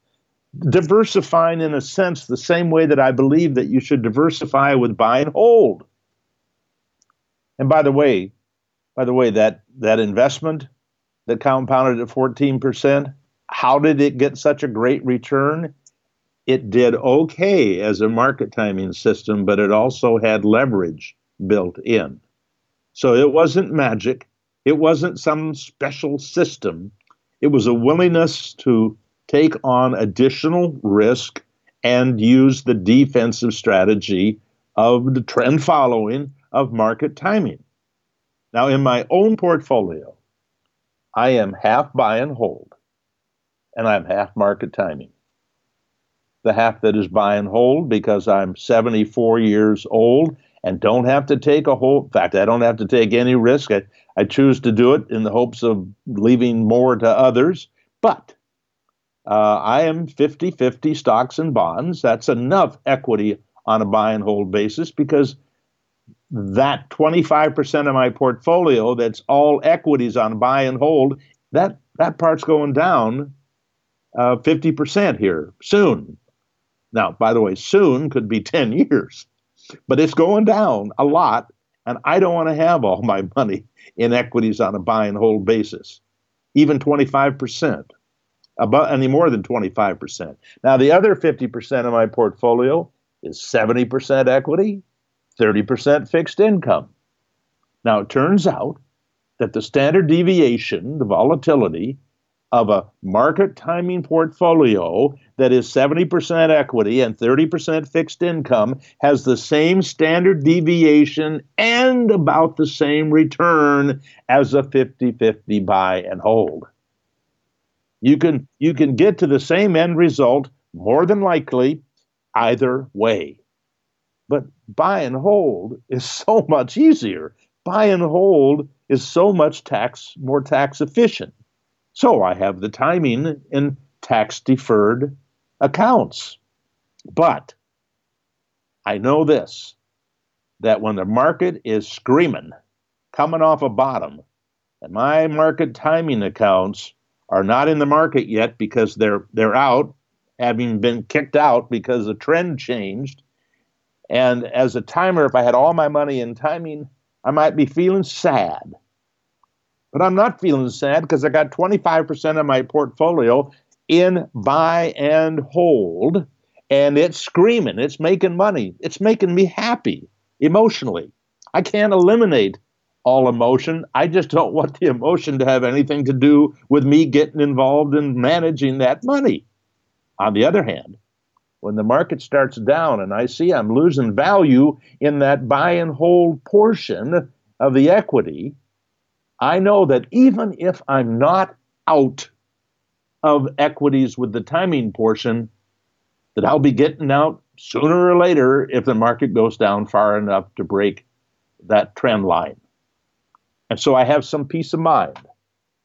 diversifying in a sense the same way that I believe that you should diversify with buy and hold. And by the way, by the way, that that investment that compounded at 14%, how did it get such a great return? It did okay as a market timing system, but it also had leverage built in. So it wasn't magic. It wasn't some special system. It was a willingness to take on additional risk and use the defensive strategy of the trend following of market timing. Now, in my own portfolio, I am half buy and hold, and I'm half market timing. The half that is buy and hold because I'm 74 years old and don't have to take a whole, in fact, I don't have to take any risk. I, I choose to do it in the hopes of leaving more to others. But uh, I am 50 50 stocks and bonds. That's enough equity on a buy and hold basis because that 25% of my portfolio that's all equities on buy and hold, that, that part's going down uh, 50% here soon. Now, by the way, soon could be 10 years, but it's going down a lot. And I don't want to have all my money in equities on a buy and hold basis, even 25%, about any more than 25%. Now, the other 50% of my portfolio is 70% equity, 30% fixed income. Now, it turns out that the standard deviation, the volatility of a market timing portfolio that is 70% equity and 30% fixed income has the same standard deviation and about the same return as a 50-50 buy and hold. You can you can get to the same end result more than likely either way. But buy and hold is so much easier. Buy and hold is so much tax more tax efficient. So I have the timing in tax deferred accounts. But I know this that when the market is screaming, coming off a bottom, and my market timing accounts are not in the market yet because they're they're out, having been kicked out because the trend changed. And as a timer, if I had all my money in timing, I might be feeling sad. But I'm not feeling sad because I got 25% of my portfolio in buy and hold, and it's screaming, it's making money, it's making me happy emotionally. I can't eliminate all emotion. I just don't want the emotion to have anything to do with me getting involved in managing that money. On the other hand, when the market starts down and I see I'm losing value in that buy and hold portion of the equity, I know that even if I'm not out of equities with the timing portion, that I'll be getting out sooner or later if the market goes down far enough to break that trend line. And so I have some peace of mind.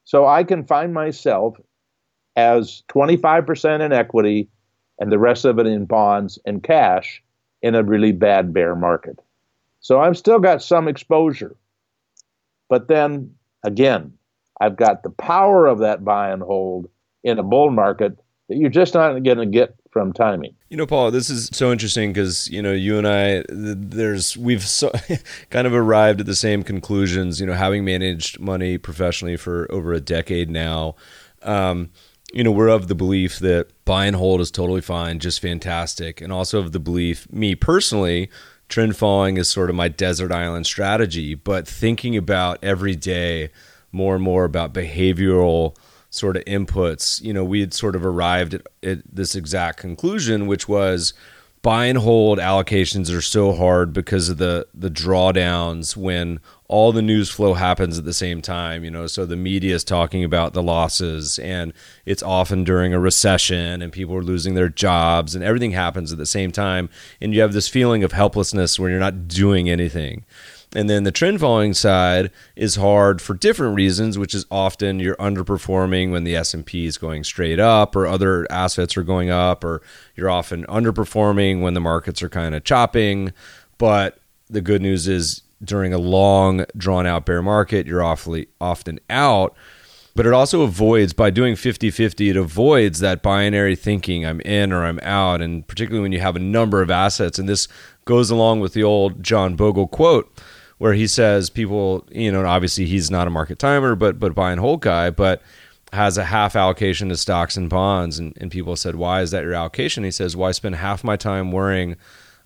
So I can find myself as 25% in equity and the rest of it in bonds and cash in a really bad bear market. So I've still got some exposure. But then Again, I've got the power of that buy and hold in a bull market that you're just not going to get from timing. You know, Paul, this is so interesting because you know you and I, there's we've so, kind of arrived at the same conclusions. You know, having managed money professionally for over a decade now, um, you know, we're of the belief that buy and hold is totally fine, just fantastic, and also of the belief, me personally, trend following is sort of my desert island strategy, but thinking about every day more and more about behavioral sort of inputs, you know, we had sort of arrived at, at this exact conclusion, which was buy and hold allocations are so hard because of the the drawdowns when all the news flow happens at the same time you know so the media is talking about the losses and it's often during a recession and people are losing their jobs and everything happens at the same time and you have this feeling of helplessness when you're not doing anything and then the trend following side is hard for different reasons, which is often you're underperforming when the S&P is going straight up or other assets are going up or you're often underperforming when the markets are kind of chopping. But the good news is during a long drawn out bear market, you're awfully often out. But it also avoids by doing 50-50 it avoids that binary thinking I'm in or I'm out and particularly when you have a number of assets and this goes along with the old John Bogle quote where he says people, you know, obviously he's not a market timer, but but buy and hold guy, but has a half allocation to stocks and bonds. And, and people said, why is that your allocation? He says, well, I spend half my time worrying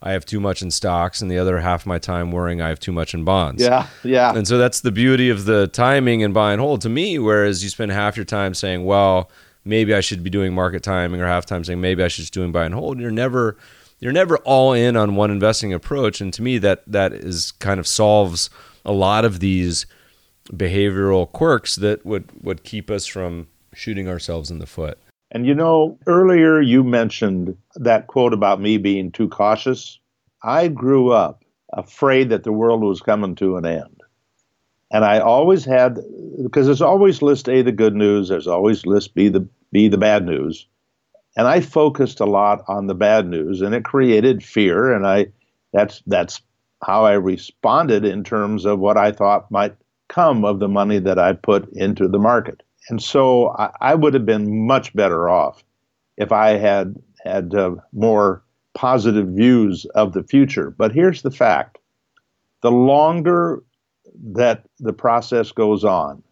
I have too much in stocks and the other half of my time worrying I have too much in bonds. Yeah, yeah. And so that's the beauty of the timing and buy and hold to me, whereas you spend half your time saying, well, maybe I should be doing market timing or half time saying maybe I should just doing buy and hold. You're never – you're never all in on one investing approach and to me that that is kind of solves a lot of these behavioral quirks that would would keep us from shooting ourselves in the foot and you know earlier you mentioned that quote about me being too cautious i grew up afraid that the world was coming to an end and i always had because there's always list a the good news there's always list b the b the bad news and I focused a lot on the bad news, and it created fear. And I, that's that's how I responded in terms of what I thought might come of the money that I put into the market. And so I, I would have been much better off if I had had uh, more positive views of the future. But here's the fact: the longer that the process goes on,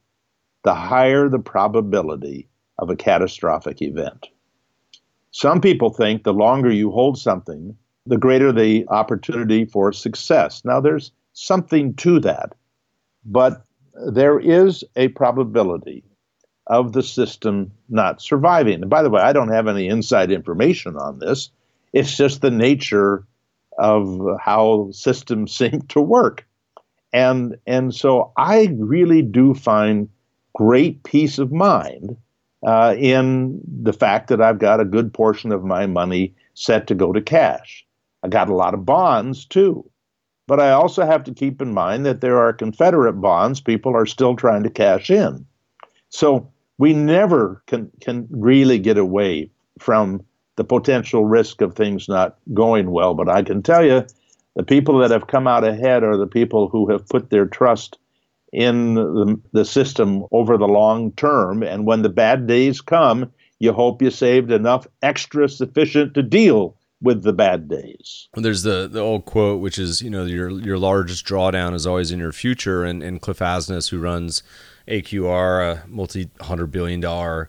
the higher the probability of a catastrophic event. Some people think the longer you hold something, the greater the opportunity for success. Now, there's something to that, but there is a probability of the system not surviving. And by the way, I don't have any inside information on this. It's just the nature of how systems seem to work. And and so I really do find great peace of mind uh, in the fact that I've got a good portion of my money set to go to cash. I got a lot of bonds too. But I also have to keep in mind that there are Confederate bonds people are still trying to cash in. So we never can, can really get away from the potential risk of things not going well. But I can tell you, the people that have come out ahead are the people who have put their trust in the, the system over the long term. And when the bad days come, you hope you saved enough extra sufficient to deal with the bad days. There's the, the old quote, which is, you know, your your largest drawdown is always in your future. And, and Cliff Asness, who runs AQR, a multi hundred billion dollar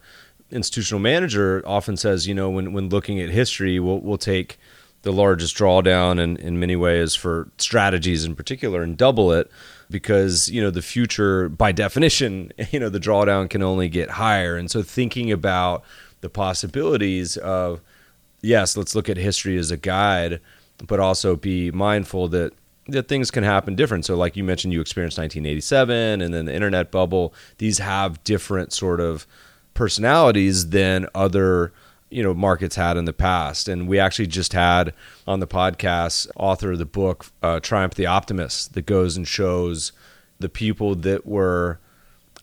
institutional manager, often says, you know, when, when looking at history, we'll, we'll take the largest drawdown in, in many ways for strategies in particular and double it because you know the future by definition you know the drawdown can only get higher. And so thinking about the possibilities of yes let's look at history as a guide but also be mindful that that things can happen different. So like you mentioned you experienced 1987 and then the internet bubble. These have different sort of personalities than other you know markets had in the past. And we actually just had on the podcast author of the book uh, triumph the optimist that goes and shows the people that were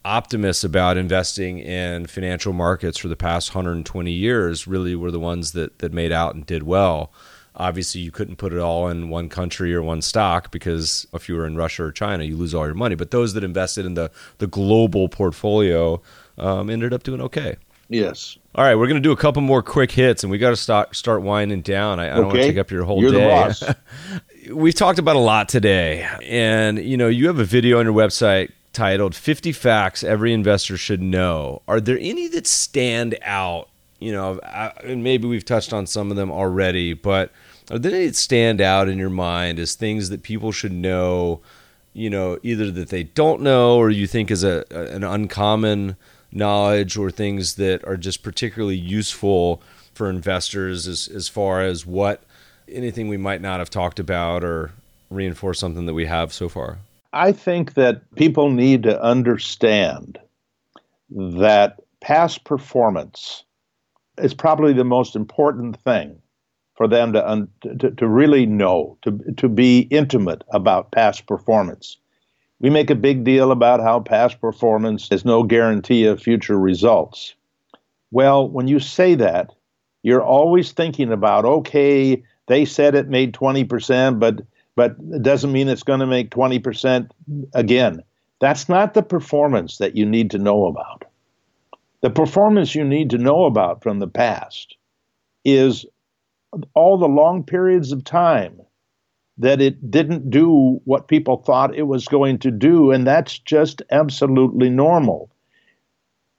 optimists about investing in financial markets for the past 120 years really were the ones that that made out and did well obviously you couldn't put it all in one country or one stock because if you were in Russia or China you lose all your money but those that invested in the the global portfolio um, ended up doing okay Yes. All right, we're going to do a couple more quick hits, and we got to start start winding down. I, I don't want to take up your whole You're day. We've talked about a lot today, and you know, you have a video on your website titled "50 Facts Every Investor Should Know." Are there any that stand out? You know, and maybe we've touched on some of them already, but any that stand out in your mind as things that people should know? You know, either that they don't know, or you think is a an uncommon knowledge or things that are just particularly useful for investors as, as far as what anything we might not have talked about or reinforce something that we have so far? I think that people need to understand that past performance is probably the most important thing for them to, un- to, to really know, to, to be intimate about past performance. We make a big deal about how past performance is no guarantee of future results. Well, when you say that, you're always thinking about, okay, they said it made 20%, but but it doesn't mean it's going to make 20% again. That's not the performance that you need to know about. The performance you need to know about from the past is all the long periods of time that it didn't do what people thought it was going to do, and that's just absolutely normal.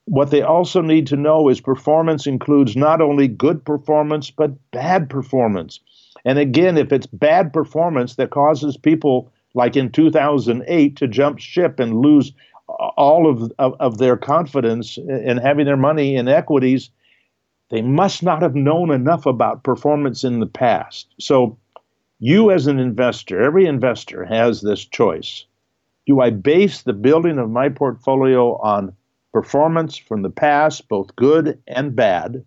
What they also need to know is performance includes not only good performance, but bad performance. And again, if it's bad performance that causes people, like in 2008, to jump ship and lose all of, of, of their confidence in having their money in equities, they must not have known enough about performance in the past. So you, as an investor, every investor has this choice. Do I base the building of my portfolio on performance from the past, both good and bad,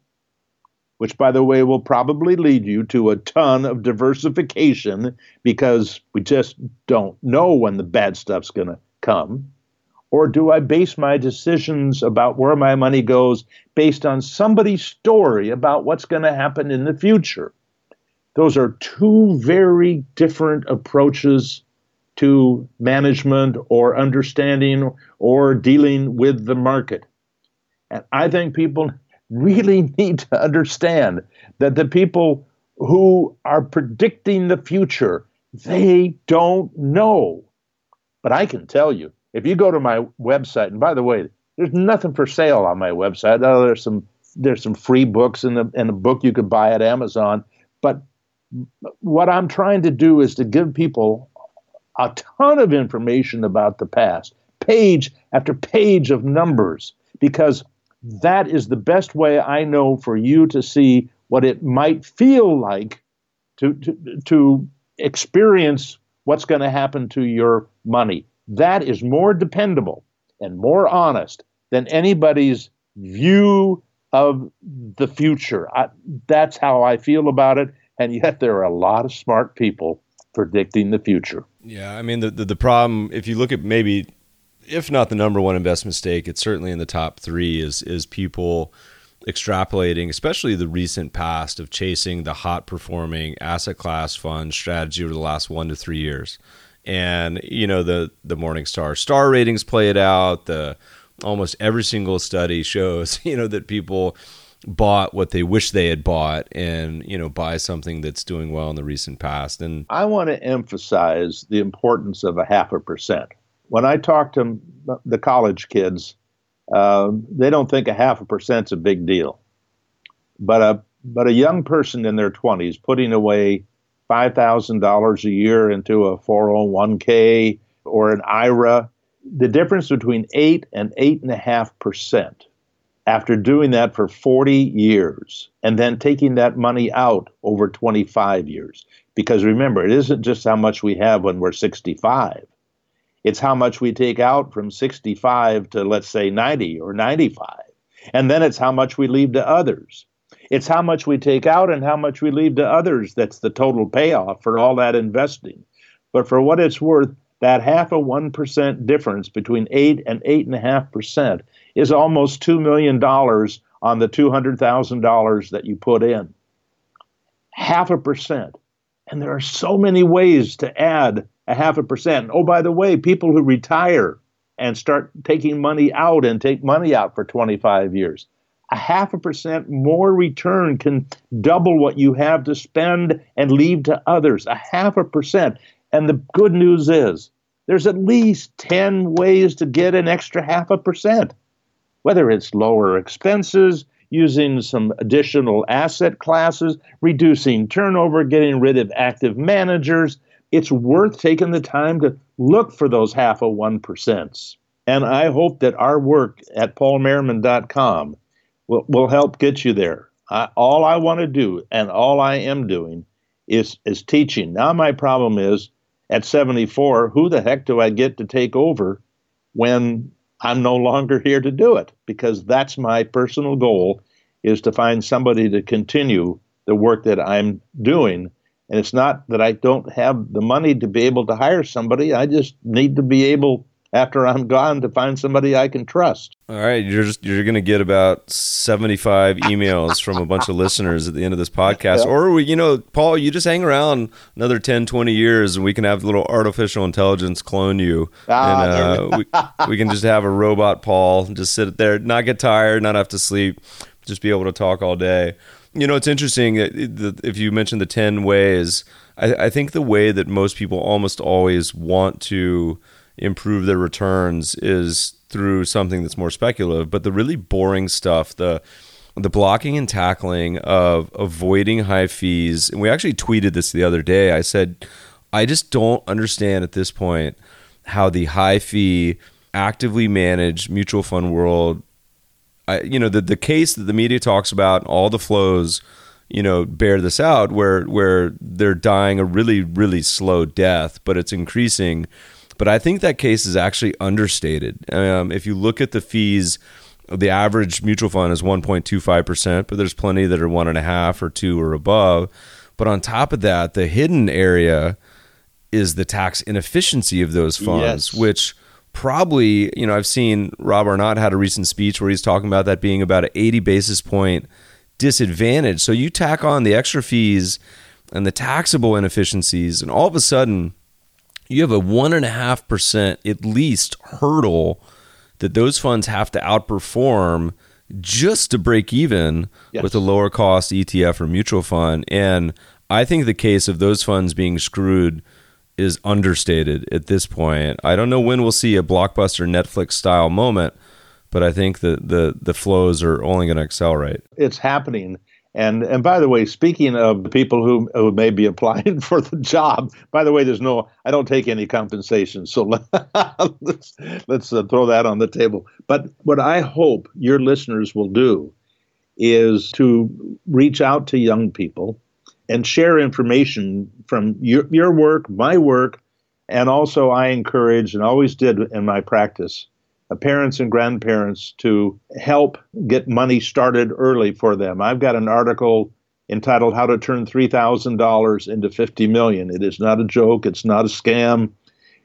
which, by the way, will probably lead you to a ton of diversification because we just don't know when the bad stuff's going to come? Or do I base my decisions about where my money goes based on somebody's story about what's going to happen in the future? Those are two very different approaches to management or understanding or dealing with the market. And I think people really need to understand that the people who are predicting the future, they don't know. But I can tell you, if you go to my website, and by the way, there's nothing for sale on my website. Oh, there's some there's some free books and and a book you could buy at Amazon. But what I'm trying to do is to give people a ton of information about the past, page after page of numbers, because that is the best way I know for you to see what it might feel like to, to, to experience what's going to happen to your money. That is more dependable and more honest than anybody's view of the future. I, that's how I feel about it. And yet, there are a lot of smart people predicting the future. Yeah, I mean, the, the, the problem, if you look at maybe, if not the number one investment mistake, it's certainly in the top three, is is people extrapolating, especially the recent past of chasing the hot performing asset class fund strategy over the last one to three years. And, you know, the the Morningstar star ratings play it out. The almost every single study shows, you know, that people bought what they wish they had bought and, you know, buy something that's doing well in the recent past. And I want to emphasize the importance of a half a percent. When I talk to the college kids, uh, they don't think a half a percent's a big deal. But a but a young person in their 20s putting away $5,000 a year into a 401k or an IRA, the difference between 8 and 8.5% after doing that for 40 years and then taking that money out over 25 years. Because remember, it isn't just how much we have when we're 65, it's how much we take out from 65 to, let's say, 90 or 95. And then it's how much we leave to others. It's how much we take out and how much we leave to others that's the total payoff for all that investing. But for what it's worth, that half a 1% difference between 8 and 8.5% is almost $2 million on the $200,000 that you put in. Half a percent. And there are so many ways to add a half a percent. Oh, by the way, people who retire and start taking money out and take money out for 25 years, a half a percent more return can double what you have to spend and leave to others. A half a percent. And the good news is there's at least 10 ways to get an extra half a percent, whether it's lower expenses, using some additional asset classes, reducing turnover, getting rid of active managers, it's worth taking the time to look for those half a 1%. percents. And I hope that our work at paulmerriman.com will, will help get you there. I, all I want to do and all I am doing is, is teaching. Now, my problem is at 74, who the heck do I get to take over when I'm no longer here to do it? Because that's my personal goal is to find somebody to continue the work that I'm doing and it's not that I don't have the money to be able to hire somebody. I just need to be able, after I'm gone, to find somebody I can trust. All right, you're just you're going to get about 75 emails from a bunch of listeners at the end of this podcast. Yeah. Or we, you know, Paul, you just hang around another 10, 20 years, and we can have little artificial intelligence clone you, ah, and uh, we we can just have a robot Paul just sit there, not get tired, not have to sleep, just be able to talk all day. You know, it's interesting that if you mentioned the 10 ways. I, I think the way that most people almost always want to improve their returns is through something that's more speculative, but the really boring stuff, the the blocking and tackling of avoiding high fees. And we actually tweeted this the other day. I said, I just don't understand at this point how the high fee actively managed mutual fund world I, you know, the the case that the media talks about, all the flows, you know, bear this out where where they're dying a really really slow death, but it's increasing. But I think that case is actually understated. Um, if you look at the fees, the average mutual fund is 1.25 percent, but there's plenty that are one and a half or two or above. But on top of that, the hidden area is the tax inefficiency of those funds, yes. which probably, you know, I've seen Rob Arnott had a recent speech where he's talking about that being about an 80 basis point disadvantage. So you tack on the extra fees and the taxable inefficiencies, and all of a sudden you have a one and a half percent at least hurdle that those funds have to outperform just to break even yes. with a lower cost ETF or mutual fund. And I think the case of those funds being screwed is understated at this point. I don't know when we'll see a blockbuster Netflix style moment, but I think that the the flows are only going to accelerate. It's happening, And and by the way, speaking of people who, who may be applying for the job, by the way, there's no I don't take any compensation, so let's let's uh, throw that on the table. But what I hope your listeners will do is to reach out to young people and share information from your, your work, my work, and also I encourage and always did in my practice Uh, parents and grandparents to help get money started early for them. I've got an article entitled How to Turn $3,000 into 50 million. It is not a joke, it's not a scam.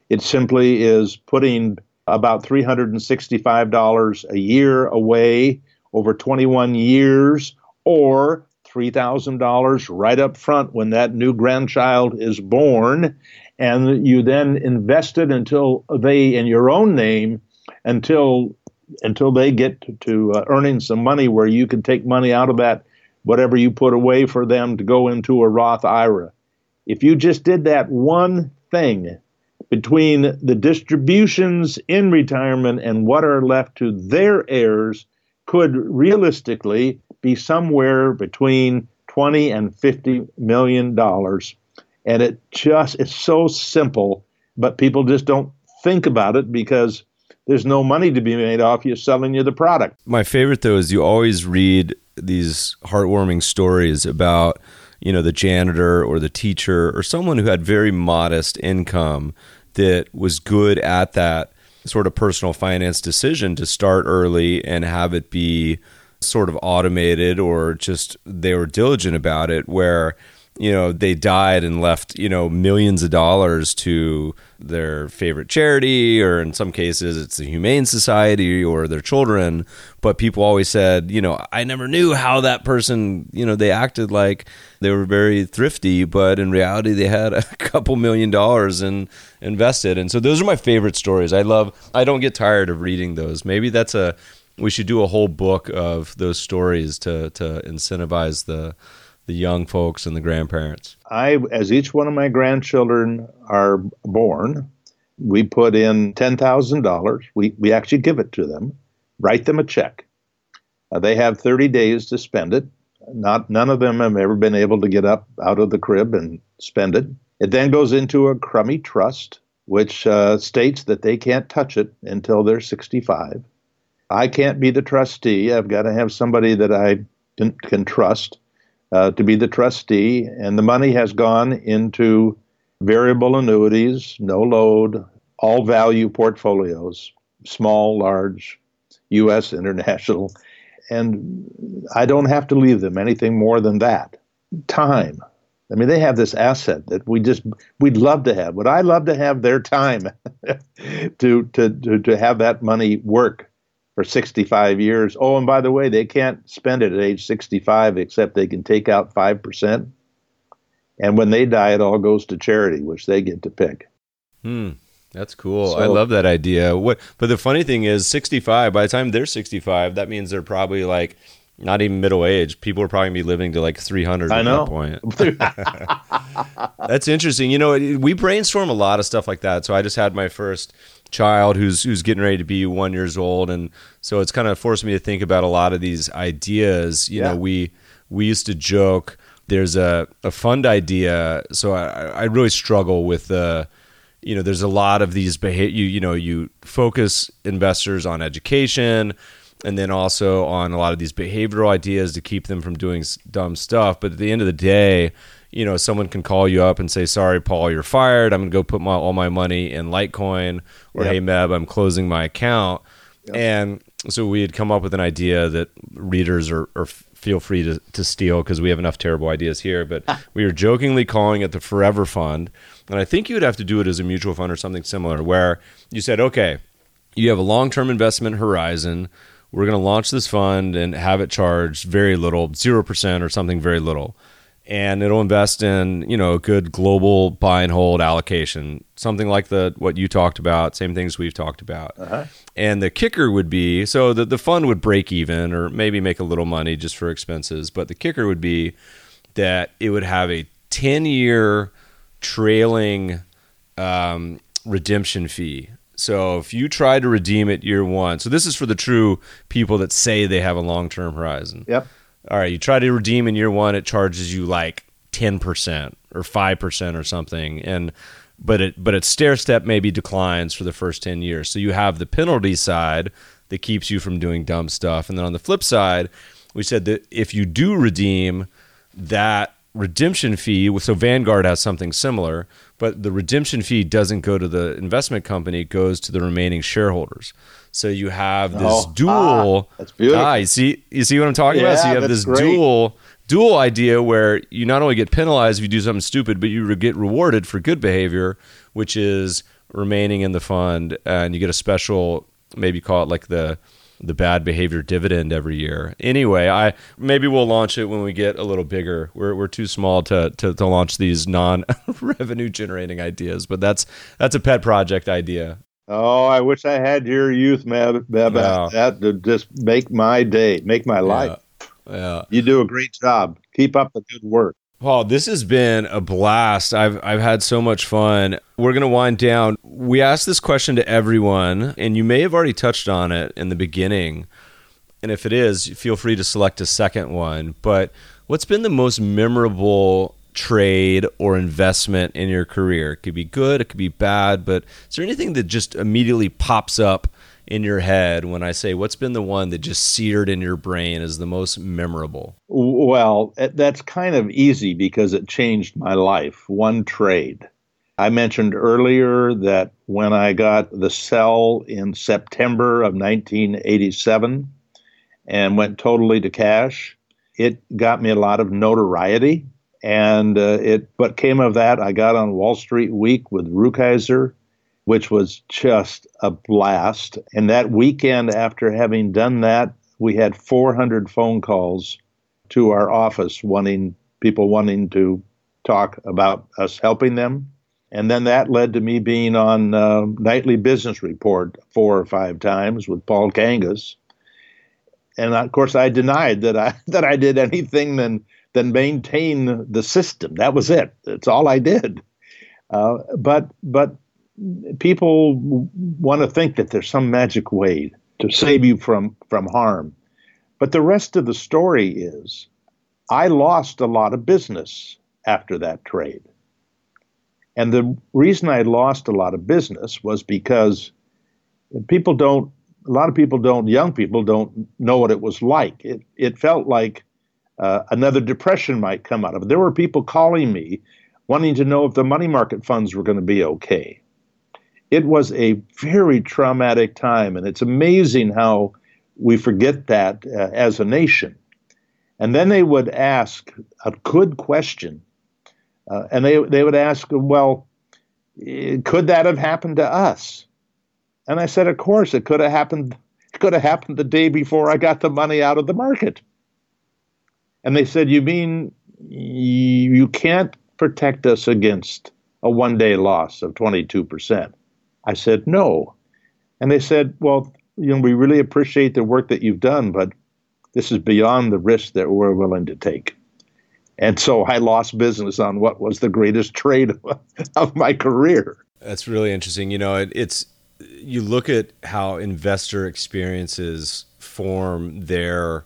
It simply is putting about $365 a year away over 21 years or $3,000 right up front when that new grandchild is born. And you then invest it until they, in your own name, until until they get to, to uh, earning some money where you can take money out of that whatever you put away for them to go into a Roth IRA. If you just did that one thing between the distributions in retirement and what are left to their heirs could realistically be somewhere between 20 and 50 million dollars and it just it's so simple but people just don't think about it because there's no money to be made off you selling you the product. My favorite though is you always read these heartwarming stories about you know the janitor or the teacher or someone who had very modest income that was good at that sort of personal finance decision to start early and have it be sort of automated or just they were diligent about it where you know they died and left you know millions of dollars to their favorite charity or in some cases it's the humane society or their children. But people always said you know i never knew how that person you know they acted like they were very thrifty but in reality they had a couple million dollars in invested. And so those are my favorite stories. I love i don't get tired of reading those. Maybe that's a we should do a whole book of those stories to to incentivize the the young folks and the grandparents? I, as each one of my grandchildren are born, we put in ten thousand dollars. We we actually give it to them, write them a check. Uh, they have thirty days to spend it. Not none of them have ever been able to get up out of the crib and spend it. It then goes into a Crummey trust, which uh, states that they can't touch it until they're 65. I can't be the trustee. I've got to have somebody that I can, can trust uh, to be the trustee, and the money has gone into variable annuities, no load, all value portfolios, small, large, U.S., international, and I don't have to leave them anything more than that. Time. I mean, they have this asset that we just we'd love to have. Would I love to have their time to, to to to have that money work for 65 years. Oh, and by the way, they can't spend it at age 65 except they can take out 5%. And when they die, it all goes to charity, which they get to pick. Hmm. That's cool. So, I love that idea. What? But the funny thing is, 65. By the time they're 65, that means they're probably like not even middle age. People are probably gonna be living to like 300 I at know. that point. That's interesting. You know, we brainstorm a lot of stuff like that. So I just had my first child who's who's getting ready to be one years old, and so it's kind of forced me to think about a lot of these ideas. You yeah. know, we we used to joke. There's a, a fund idea, so I, I really struggle with the. you know, there's a lot of these behavior. You, you know, you focus investors on education, and then also on a lot of these behavioral ideas to keep them from doing dumb stuff. But at the end of the day, you know, someone can call you up and say, "Sorry, Paul, you're fired. I'm going to go put my, all my money in Litecoin," or yep. "Hey, Meb, I'm closing my account." Yep. And so we had come up with an idea that readers are, are feel free to, to steal because we have enough terrible ideas here. But ah. we were jokingly calling it the Forever Fund, and I think you would have to do it as a mutual fund or something similar, where you said, "Okay, you have a long-term investment horizon." We're going to launch this fund and have it charged very little, 0% or something very little and it'll invest in you know a good global buy and hold allocation. Something like the what you talked about same things we've talked about. Uh-huh. and the kicker would be so that the fund would break even or maybe make a little money just for expenses but the kicker would be that it would have a 10 year trailing um, redemption fee. So if you try to redeem it year one so this is for the true people that say they have a long-term horizon. Yep all right, you try to redeem in year one, it charges you like 10% or 5% or something. And, but it, but its stair step maybe declines for the first 10 years. So you have the penalty side that keeps you from doing dumb stuff. And then on the flip side, we said that if you do redeem, that redemption fee, so Vanguard has something similar, but the redemption fee doesn't go to the investment company, it goes to the remaining shareholders. So you have this Oh, dual. ah, that's beautiful. Ah, you see, you see what I'm talking about. So you have this great. dual dual idea where you not only get penalized if you do something stupid, but you get rewarded for good behavior, which is remaining in the fund, and you get a special, maybe call it like the the bad behavior dividend every year. Anyway, I maybe we'll launch it when we get a little bigger. We're we're too small to to, to launch these non revenue generating ideas, but that's that's a pet project idea. Oh, I wish I had your youth, Mab. Meb Yeah. That to just make my day, make my life. Yeah. You do a great job. Keep up the good work. Paul, this has been a blast. I've I've had so much fun. We're gonna wind down. We asked this question to everyone, and you may have already touched on it in the beginning. And if it is, feel free to select a second one. But what's been the most memorable trade or investment in your career? It could be good, it could be bad, but is there anything that just immediately pops up in your head when I say what's been the one that just seared in your brain as the most memorable? Well, eh, that's kind of easy because it changed my life. One trade. I mentioned earlier that when I got the sell in September of 1987 and went totally to cash, it got me a lot of notoriety. And uh, it, what came of that, I got on Wall Street Week with Rukeyser, which was just a blast. And that weekend, after having done that, we had 400 phone calls to our office wanting people wanting to talk about us helping them. And then that led to me being on uh, Nightly Business Report four or five times with Paul Kangas. And of course, I denied that I that I did anything than than maintain the system. That was it. That's all I did. Uh, but but people want to think that there's some magic way to save you from from harm. But the rest of the story is I lost a lot of business after that trade. And the reason I lost a lot of business was because people don't, a lot of people don't, young people don't know what it was like. It, it felt like uh, another depression might come out of it. There were people calling me wanting to know if the money market funds were going to be okay. It was a very traumatic time, and it's amazing how we forget that uh, as a nation. And then they would ask a good question, uh, and they they would ask, "Well, eh, could that have happened to us?" And I said, "Of course, it could have happened. It could have happened the day before I got the money out of the market." And they said, "You mean you can't protect us against a one-day loss of 22 percent?" I said, "No." And they said, "Well." you know, we really appreciate the work that you've done, but this is beyond the risk that we're willing to take. And so I lost business on what was the greatest trade of, my career. That's really interesting. You know, it, it's you look at how investor experiences form their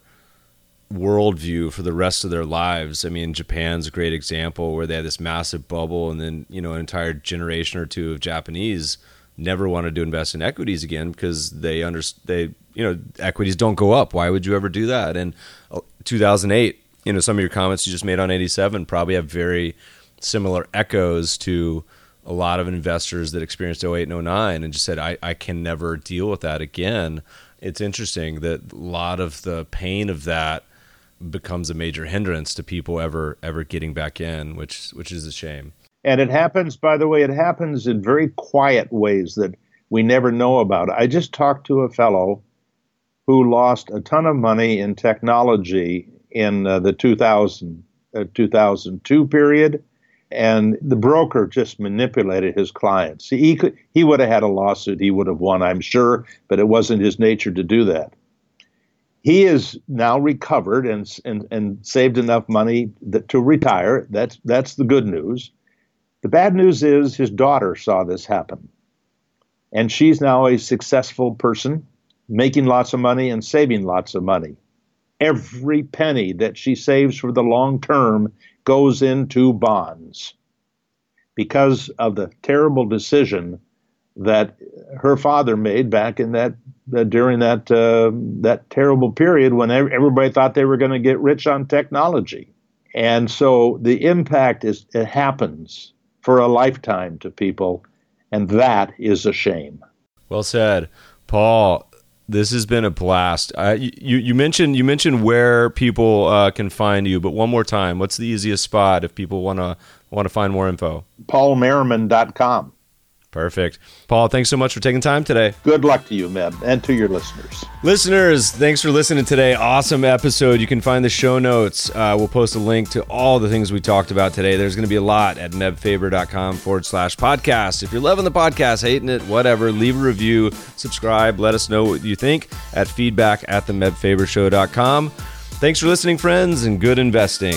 worldview for the rest of their lives. I mean, Japan's a great example where they had this massive bubble, and then you know, an entire generation or two of Japanese never wanted to invest in equities again because they under they you know equities don't go up. Why would you ever do that? And uh, 2008, you know, some of your comments you just made on 87 probably have very similar echoes to a lot of investors that experienced 08 and 09 and just said I, I can never deal with that again. It's interesting that a lot of the pain of that becomes a major hindrance to people ever ever getting back in, which which is a shame. And it happens, by the way, it happens in very quiet ways that we never know about. I just talked to a fellow who lost a ton of money in technology in uh, the 2000, uh, 2002 period, and the broker just manipulated his clients. He could, he would have had a lawsuit, he would have won, I'm sure, but it wasn't his nature to do that. He is now recovered and, and, and saved enough money that, to retire. That's, that's the good news. The bad news is his daughter saw this happen. And she's now a successful person, making lots of money and saving lots of money. every penny that she saves for the long term goes into bonds because of the terrible decision that her father made back in that uh, during that uh, that terrible period when everybody thought they were going to get rich on technology, and so the impact is it happens for a lifetime to people, and that is a shame. Well said, Paul. This has been a blast. Uh, you you mentioned you mentioned where people uh, can find you, but one more time, what's the easiest spot if people want to want to find more info? PaulMerriman.com. Perfect. Paul, thanks so much for taking time today. Good luck to you, Meb, and to your listeners. Listeners, thanks for listening today. Awesome episode. You can find the show notes. Uh, we'll post a link to all the things we talked about today. There's going to be a lot at mebfaber.com forward slash podcast. If you're loving the podcast, hating it, whatever, leave a review, subscribe, let us know what you think at feedback at the mebfabershow.com. Thanks for listening, friends, and good investing.